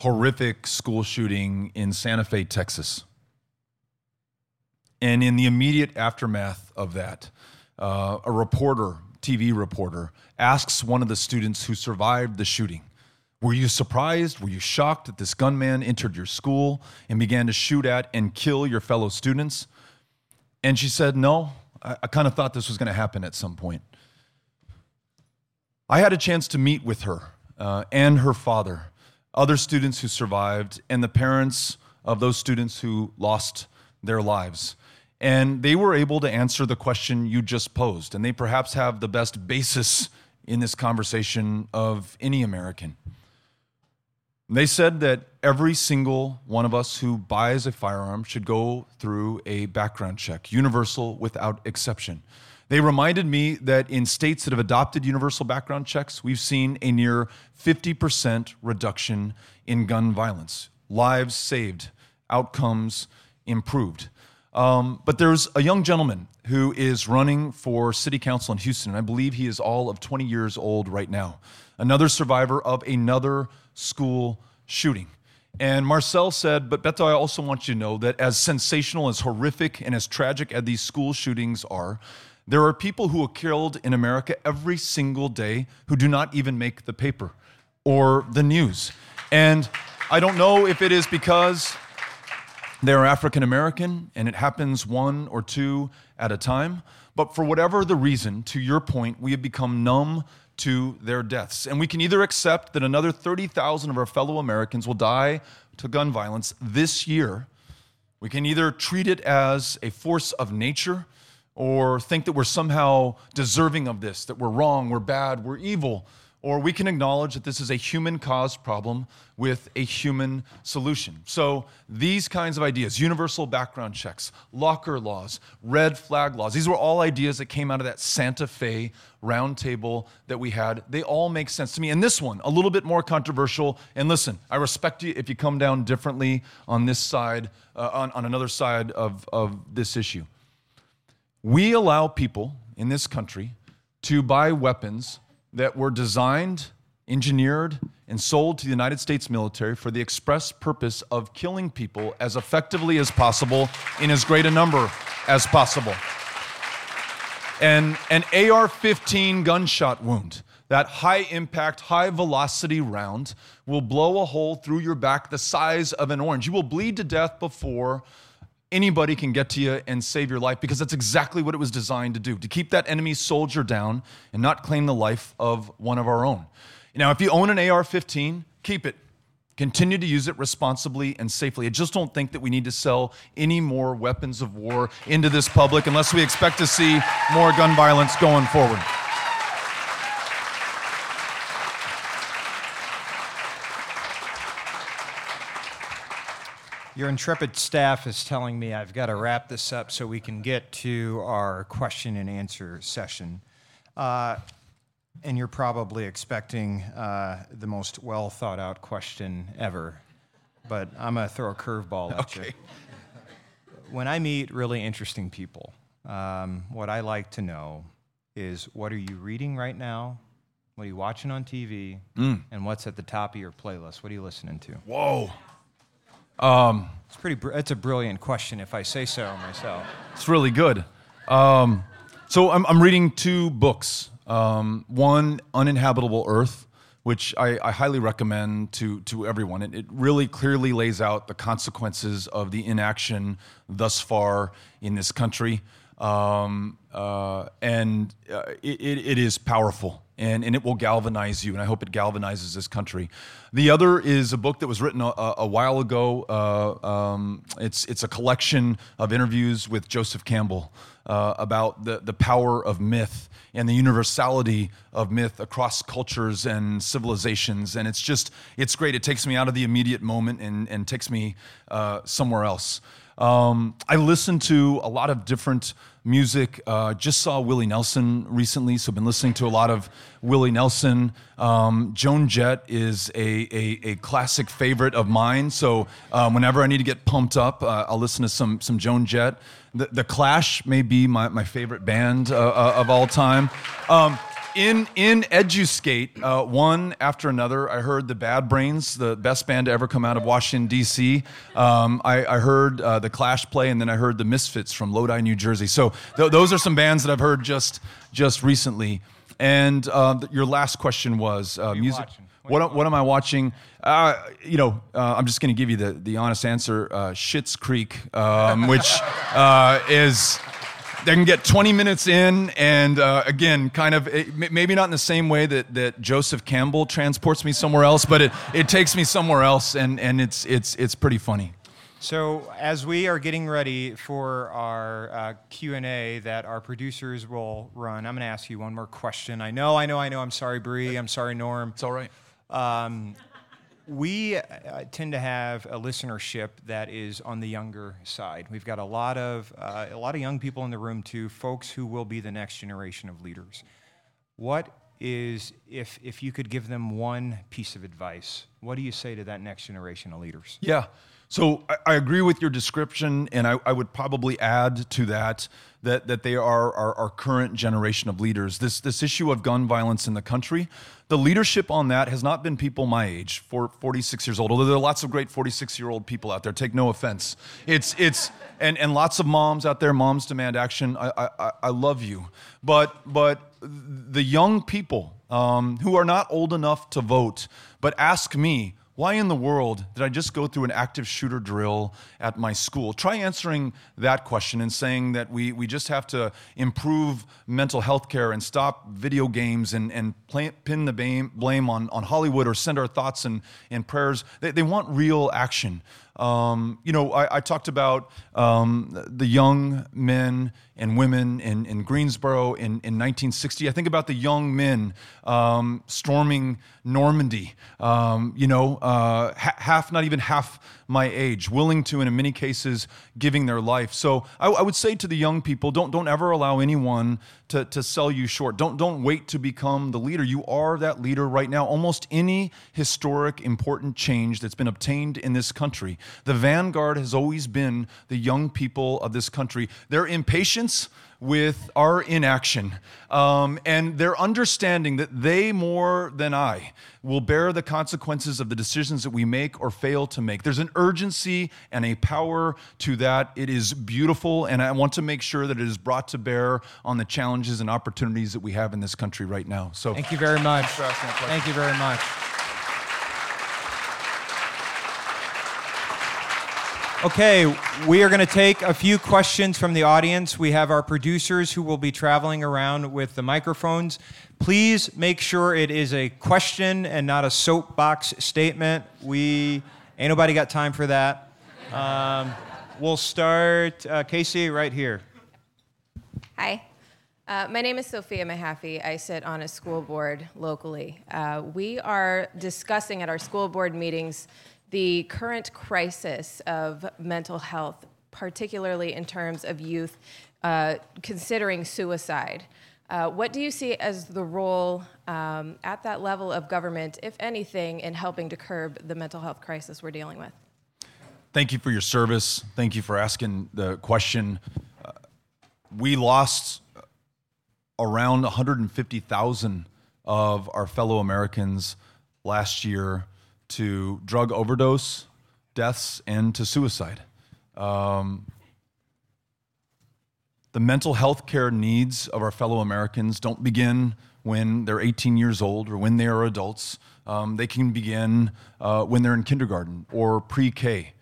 horrific school shooting in Santa Fe, Texas, and in the immediate aftermath of that, uh, a reporter, TV reporter, asks one of the students who survived the shooting, Were you surprised? Were you shocked that this gunman entered your school and began to shoot at and kill your fellow students? And she said, No, I, I kind of thought this was going to happen at some point. I had a chance to meet with her uh, and her father, other students who survived, and the parents of those students who lost their lives. And they were able to answer the question you just posed. And they perhaps have the best basis in this conversation of any American. They said that every single one of us who buys a firearm should go through a background check, universal without exception. They reminded me that in states that have adopted universal background checks, we've seen a near 50% reduction in gun violence, lives saved, outcomes improved. Um, but there's a young gentleman who is running for city council in Houston, and I believe he is all of 20 years old right now. Another survivor of another school shooting. And Marcel said, But Beto, I also want you to know that as sensational, as horrific, and as tragic as these school shootings are, there are people who are killed in America every single day who do not even make the paper or the news. And I don't know if it is because they're African American and it happens one or two at a time, but for whatever the reason, to your point, we have become numb to their deaths. And we can either accept that another 30,000 of our fellow Americans will die to gun violence this year. We can either treat it as a force of nature or think that we're somehow deserving of this, that we're wrong, we're bad, we're evil. Or we can acknowledge that this is a human caused problem with a human solution. So, these kinds of ideas universal background checks, locker laws, red flag laws these were all ideas that came out of that Santa Fe roundtable that we had. They all make sense to me. And this one, a little bit more controversial. And listen, I respect you if you come down differently on this side, uh, on, on another side of, of this issue. We allow people in this country to buy weapons that were designed, engineered, and sold to the United States military for the express purpose of killing people as effectively as possible in as great a number as possible. And an AR 15 gunshot wound, that high impact, high velocity round, will blow a hole through your back the size of an orange. You will bleed to death before anybody can get to you and save your life because that's exactly what it was designed to do to keep that enemy soldier down and not claim the life of one of our own. Now, if you own an AR 15, keep it. Continue to use it responsibly and safely. I just don't think that we need to sell any more weapons of war into this public unless we expect to see more gun violence going forward. Your intrepid staff is telling me I've got to wrap this up so we can get to our question and answer session. Uh, and you're probably expecting uh, the most well thought out question ever, but I'm going to throw a curveball at Okay. you. When I meet really interesting people, um, what I like to know is what are you reading right now? What are you watching on TV? And what's at the top of your playlist? What are you listening to? Whoa. It's pretty. Br- it's a brilliant question, if I say so myself. It's really good. Um, so I'm, I'm reading two books. Um, one, Uninhabitable Earth, which I, I highly recommend to, to everyone. It, it really clearly lays out the consequences of the inaction thus far in this country. Um, uh, and uh, it, it, is powerful and, and it will galvanize you, and I hope it galvanizes this country. The other is a book that was written a, a while ago. Uh, um, it's, it's a collection of interviews with Joseph Campbell uh, about the, the power of myth and the universality of myth across cultures and civilizations. And it's just, it's great. It takes me out of the immediate moment and, and takes me uh, somewhere else. Um, I listen to a lot of different music. Uh, just saw Willie Nelson recently, so I've been listening to a lot of Willie Nelson. Um, Joan Jett is a, a, a classic favorite of mine, so um, whenever I need to get pumped up, uh, I'll listen to some, some Joan Jett. The, the Clash may be my, my favorite band uh, uh, of all time. Um, in in Eduscape, uh, one after another, I heard the Bad Brains, the best band to ever come out of Washington D.C. Um, I, I heard uh, the Clash play, and then I heard the Misfits from Lodi, New Jersey. So th- those are some bands that I've heard just just recently. And uh, your last question was uh, music. What, am- what am I watching? Uh, you know, uh, I'm just going to give you the, the honest answer. Uh, Schitt's Creek, um, which uh, is they can get 20 minutes in, and uh, again, kind of it, maybe not in the same way that, that Joseph Campbell transports me somewhere else, but it, it takes me somewhere else, and, and it's it's it's pretty funny. So, as we are getting ready for our uh, Q and A that our producers will run, I'm going to ask you one more question. I know, I know, I know. I'm sorry, Bree. I'm sorry, Norm. It's all right. Um, we uh, tend to have a listenership that is on the younger side. We've got a lot of uh, a lot of young people in the room too, folks who will be the next generation of leaders. What is if if you could give them one piece of advice, what do you say to that next generation of leaders? Yeah. So I, I agree with your description, and I, I, would probably add to that that, that they are our, our current generation of leaders. This, this issue of gun violence in the country, the leadership on that has not been people my age, for 46 years old, although there are lots of great 46 year old people out there, take no offense. It's, it's, and, and lots of moms out there, moms demand action. I, I, I love you. But, but the young people um, who are not old enough to vote, but ask me, why in the world did I just go through an active shooter drill at my school? Try answering that question and saying that we, we just have to improve mental health care and stop video games and, and play, pin the blame, blame on, on Hollywood or send our thoughts and, and prayers. They, they want real action. Um, you know, I, I talked about um, the young men and women in, in Greensboro in, in 1960. I think about the young men um, storming Normandy, um, you know, uh, ha- half, not even half my age, willing to, and in many cases, giving their life. So I, I, would say to the young people, don't, don't ever allow anyone to, to sell you short. Don't, don't wait to become the leader. You are that leader right now. Almost any historic, important change that's been obtained in this country, the vanguard has always been the young people of this country. Their impatience, with our inaction um, and their understanding that they, more than I, will bear the consequences of the decisions that we make or fail to make. There's an urgency and a power to that. It is beautiful, and I want to make sure that it is brought to bear on the challenges and opportunities that we have in this country right now. So, thank you very much. Thank you very much. Okay, we are going to take a few questions from the audience. We have our producers who will be traveling around with the microphones. Please make sure it is a question and not a soapbox statement. We ain't nobody got time for that. Um, we'll start, uh, Casey, right here. Hi. Uh, my name is Sophia Mahaffey. I sit on a school board locally. Uh, we are discussing at our school board meetings the current crisis of mental health, particularly in terms of youth uh, considering suicide. Uh, what do you see as the role um, at that level of government, if anything, in helping to curb the mental health crisis we're dealing with? Thank you for your service. Thank you for asking the question. Uh, we lost around 150,000 of our fellow Americans last year to drug overdose deaths and to suicide. Um, the mental health care needs of our fellow Americans don't begin when they're 18 years old or when they are adults. Um, they can begin uh, when they're in kindergarten or pre K.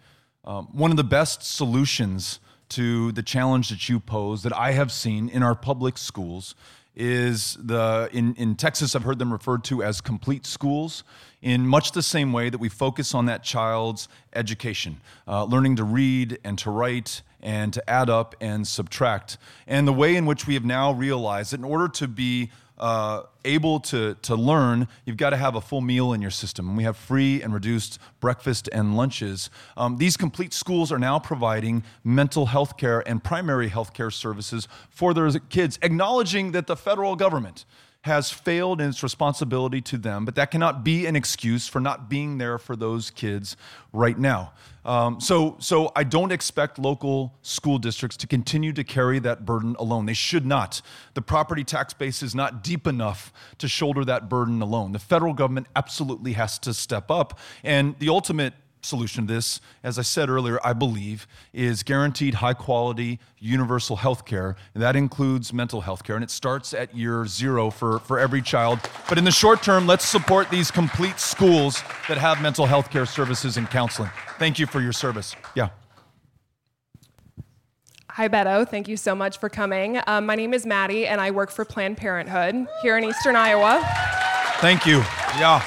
Um, one of the best solutions to the challenge that you pose that I have seen in our public schools is the in, in Texas I've heard them referred to as complete schools in much the same way that we focus on that child's education, uh, learning to read and to write and to add up and subtract. And the way in which we have now realized that in order to be uh, able to, to learn, you've got to have a full meal in your system. And we have free and reduced breakfast and lunches. Um, these complete schools are now providing mental health care and primary health care services for their kids, acknowledging that the federal government has failed in its responsibility to them, but that cannot be an excuse for not being there for those kids right now. Um, so, so I don't expect local school districts to continue to carry that burden alone. They should not. The property tax base is not deep enough to shoulder that burden alone. The federal government absolutely has to step up. And the ultimate solution to this, as I said earlier, I believe, is guaranteed high quality universal health care. And that includes mental health care. And it starts at year zero for, for every child. But in the short term, let's support these complete schools that have mental health care services and counseling. Thank you for your service. Yeah. Hi, Beto. Thank you so much for coming. Um, my name is Maddie, and I work for Planned Parenthood here in Eastern Iowa. Thank you. Yeah.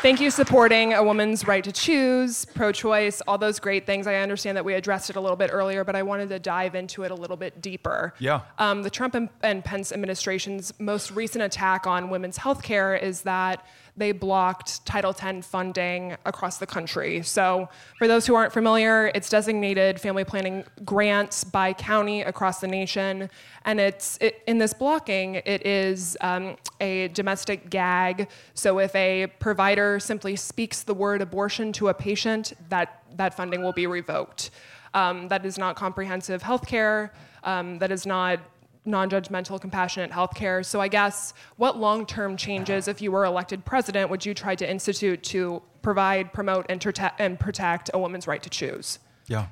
Thank you supporting a woman's right to choose, pro choice, all those great things. I understand that we addressed it a little bit earlier, but I wanted to dive into it a little bit deeper. Yeah. Um, the Trump and, and Pence administration's most recent attack on women's health care is that they blocked Title X funding across the country. So, for those who aren't familiar, it's designated family planning grants by county across the nation. And it's it, in this blocking, it is um, a domestic gag. So, if a provider simply speaks the word abortion to a patient, that, that funding will be revoked. Um, that is not comprehensive health care. Um, that is not non-judgmental, compassionate healthcare. So I guess what long-term changes, if you were elected president, would you try to institute to provide, promote, and, and protect a woman's right to choose? Yeah.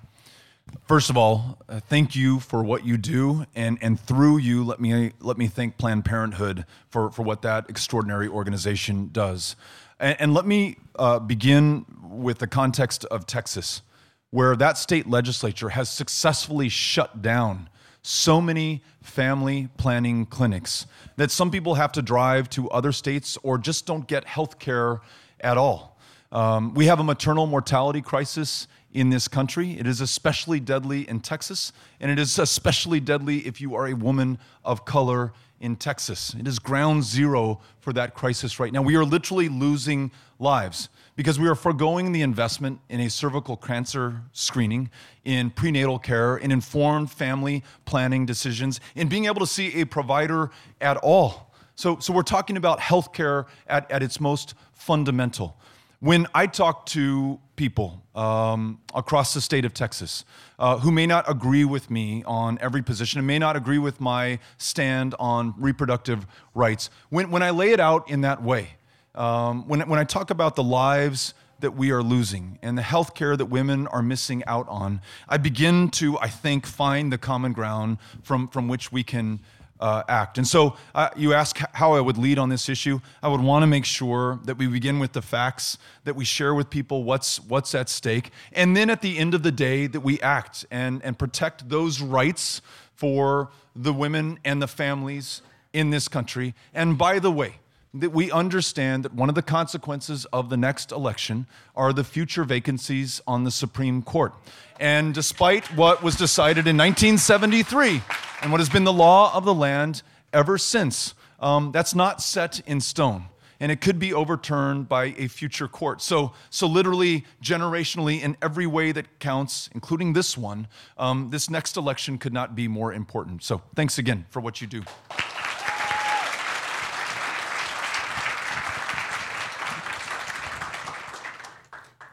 First of all, uh, thank you for what you do, and, and through you, let me let me thank Planned Parenthood for, for what that extraordinary organization does. And, and let me uh, begin with the context of Texas, where that state legislature has successfully shut down so many family planning clinics that some people have to drive to other states or just don't get health care at all. Um, we have a maternal mortality crisis in this country. It is especially deadly in Texas, and it is especially deadly if you are a woman of color in Texas. It is ground zero for that crisis right now. We are literally losing lives because we are foregoing the investment in a cervical cancer screening, in prenatal care, in informed family planning decisions, in being able to see a provider at all. So, so we're talking about healthcare at, at its most fundamental. When I talk to people um, across the state of Texas uh, who may not agree with me on every position and may not agree with my stand on reproductive rights, when, when I lay it out in that way, um, when, when I talk about the lives that we are losing and the health care that women are missing out on, I begin to, I think, find the common ground from, from which we can uh, act. And so uh, you ask how I would lead on this issue. I would want to make sure that we begin with the facts, that we share with people what's, what's at stake, and then at the end of the day, that we act and, and protect those rights for the women and the families in this country. And by the way, that we understand that one of the consequences of the next election are the future vacancies on the Supreme Court. And despite what was decided in 1973 and what has been the law of the land ever since, um, that's not set in stone. And it could be overturned by a future court. So, so literally, generationally, in every way that counts, including this one, um, this next election could not be more important. So, thanks again for what you do.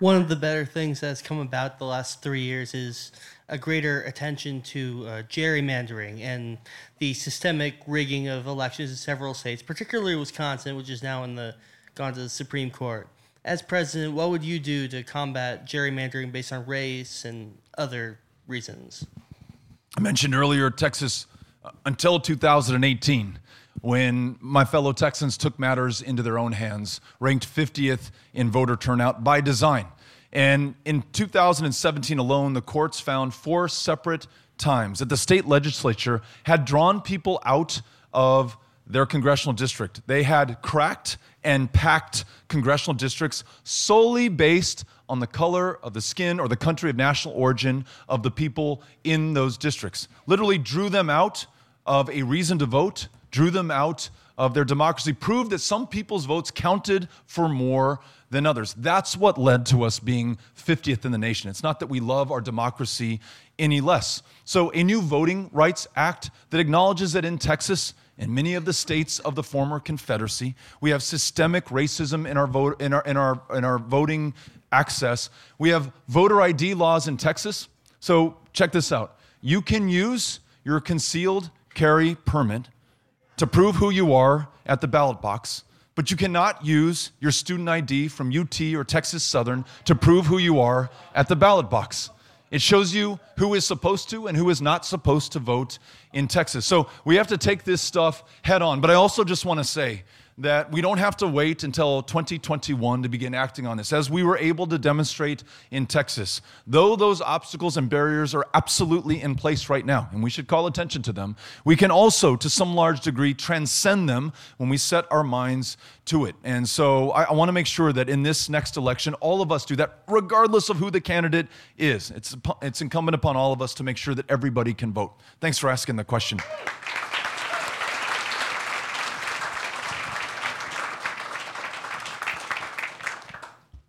One of the better things that's come about the last three years is a greater attention to uh, gerrymandering and the systemic rigging of elections in several states, particularly Wisconsin, which is now in the gone to the Supreme Court. As president, what would you do to combat gerrymandering based on race and other reasons? I mentioned earlier Texas uh, until 2018 when my fellow Texans took matters into their own hands, ranked 50th in voter turnout by design. And in 2017 alone, the courts found four separate times that the state legislature had drawn people out of their congressional district. They had cracked and packed congressional districts solely based on the color of the skin or the country of national origin of the people in those districts. Literally drew them out of a reason to vote drew them out of their democracy, proved that some people's votes counted for more than others. That's what led to us being 50th in the nation. It's not that we love our democracy any less. So, a new Voting Rights Act that acknowledges that in Texas, and many of the states of the former Confederacy, we have systemic racism in our, vote, in our, in our, in our voting access. We have voter ID laws in Texas. So, check this out. You can use your concealed carry permit to prove who you are at the ballot box, but you cannot use your student ID from UT or Texas Southern to prove who you are at the ballot box. It shows you who is supposed to and who is not supposed to vote in Texas. So we have to take this stuff head on. But I also just want to say that we don't have to wait until 2021 to begin acting on this, as we were able to demonstrate in Texas. Though those obstacles and barriers are absolutely in place right now, and we should call attention to them, we can also, to some large degree, transcend them when we set our minds to it. And so I, I want to make sure that in this next election, all of us do that, regardless of who the candidate is. It's, it's incumbent upon all of us to make sure that everybody can vote. Thanks for asking the question.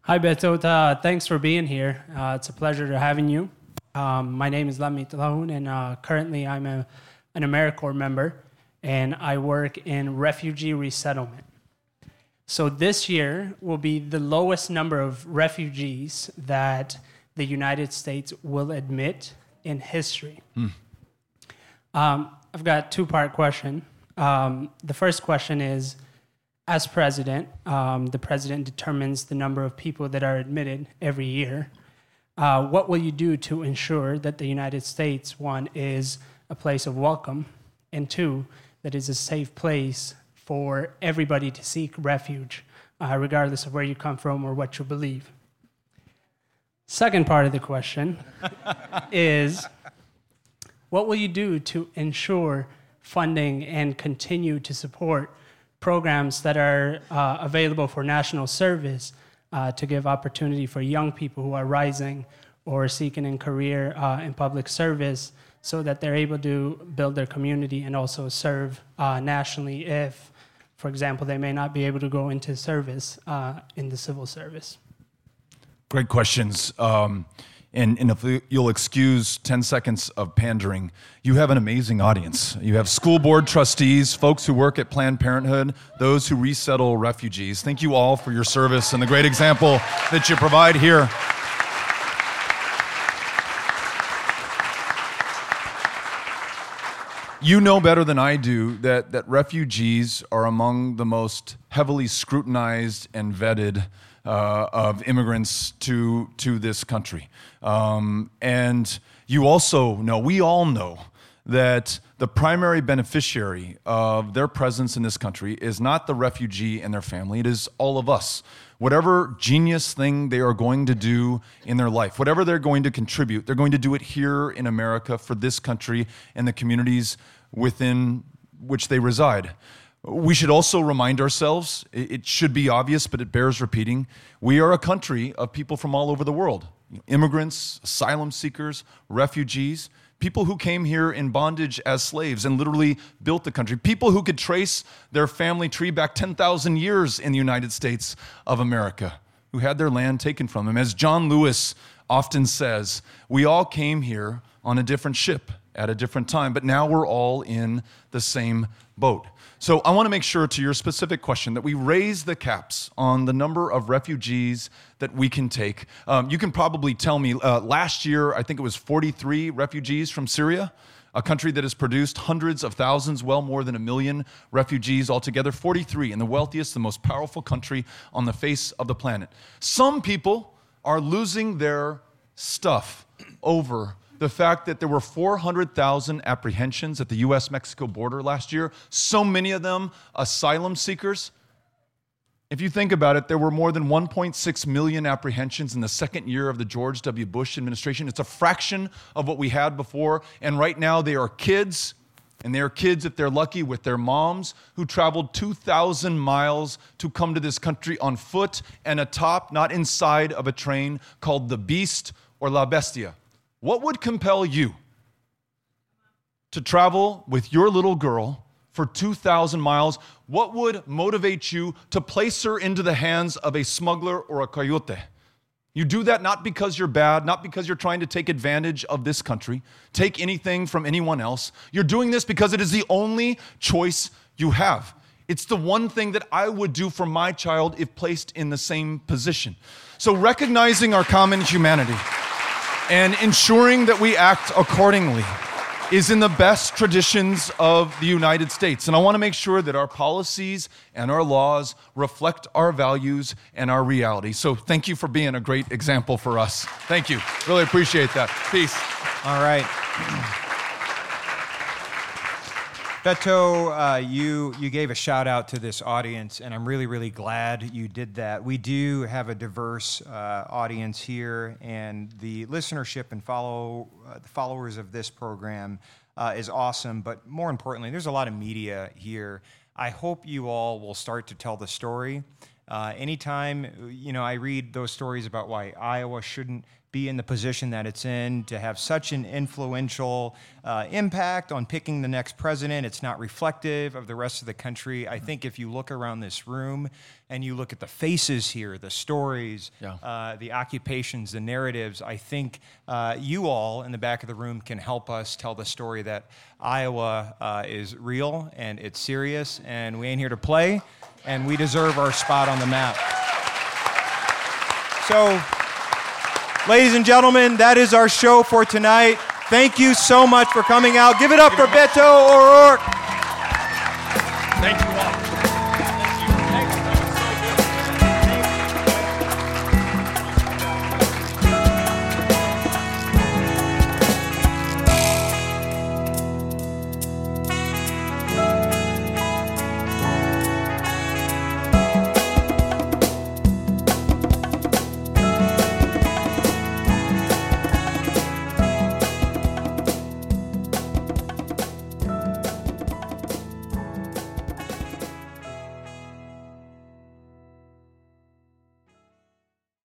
Hi, Beto. Uh, thanks for being here. Uh, it's a pleasure to having you. Um, my name is Lamit Lahun, and uh, currently I'm a, an AmeriCorps member, and I work in refugee resettlement. So this year will be the lowest number of refugees that the United States will admit in history. Um, I've got two part question. Um, the first question is, as president, um, the president determines the number of people that are admitted every year. Uh, what will you do to ensure that the United States, one, is a place of welcome, and two, that is a safe place for everybody to seek refuge, uh, regardless of where you come from or what you believe? Second part of the question is what will you do to ensure funding and continue to support programs that are uh, available for national service uh, to give opportunity for young people who are rising or seeking a career uh, in public service so that they're able to build their community and also serve uh, nationally if, for example, they may not be able to go into service uh, in the civil service? Great questions. Um, and, and if you'll excuse 10 seconds of pandering, you have an amazing audience. You have school board trustees, folks who work at Planned Parenthood, those who resettle refugees. Thank you all for your service and the great example that you provide here. You know better than I do that, that refugees are among the most heavily scrutinized and vetted uh, of immigrants to, to this country. Um, and you also know, we all know, that the primary beneficiary of their presence in this country is not the refugee and their family, it is all of us. Whatever genius thing they are going to do in their life, whatever they're going to contribute, they're going to do it here in America for this country and the communities within which they reside. We should also remind ourselves, it should be obvious, but it bears repeating, we are a country of people from all over the world immigrants, asylum seekers, refugees, people who came here in bondage as slaves and literally built the country, people who could trace their family tree back 10,000 years in the United States of America, who had their land taken from them. As John Lewis often says, we all came here on a different ship at a different time, but now we're all in the same boat. So I want to make sure, to your specific question, that we raise the caps on the number of refugees that we can take. Um, you can probably tell me uh, last year, I think it was 43 refugees from Syria, a country that has produced hundreds of thousands, well more than a million refugees altogether. 43 in the wealthiest, the most powerful country on the face of the planet. Some people are losing their stuff over the fact that there were 400,000 apprehensions at the US Mexico border last year, so many of them asylum seekers. If you think about it, there were more than 1.6 million apprehensions in the second year of the George W. Bush administration. It's a fraction of what we had before. And right now, they are kids, and they are kids, if they're lucky, with their moms who traveled 2,000 miles to come to this country on foot and atop, not inside of a train, called the Beast or La Bestia. What would compel you to travel with your little girl for 2,000 miles? What would motivate you to place her into the hands of a smuggler or a coyote? You do that not because you're bad, not because you're trying to take advantage of this country, take anything from anyone else. You're doing this because it is the only choice you have. It's the one thing that I would do for my child if placed in the same position. So, recognizing our common humanity and ensuring that we act accordingly is in the best traditions of the United States. And I want to make sure that our policies and our laws reflect our values and our reality. So thank you for being a great example for us. Thank you. Really appreciate that. Peace. All right. Beto, uh, you you gave a shout out to this audience, and I'm really really glad you did that. We do have a diverse uh, audience here, and the listenership and follow uh, the followers of this program uh, is awesome. But more importantly, there's a lot of media here. I hope you all will start to tell the story Uh, anytime, you know, I read those stories about why Iowa shouldn't be in the position that it's in, to have such an influential uh, impact on picking the next president. It's not reflective of the rest of the country. I think if you look around this room and you look at the faces here, the stories, Yeah. uh, the occupations, the narratives, I think uh, you all in the back of the room can help us tell the story that Iowa uh, is real and it's serious, and we ain't here to play, and we deserve our spot on the map. So, Ladies and gentlemen, that is our show for tonight. Thank you so much for coming out. Give it up for Beto O'Rourke. Thank you.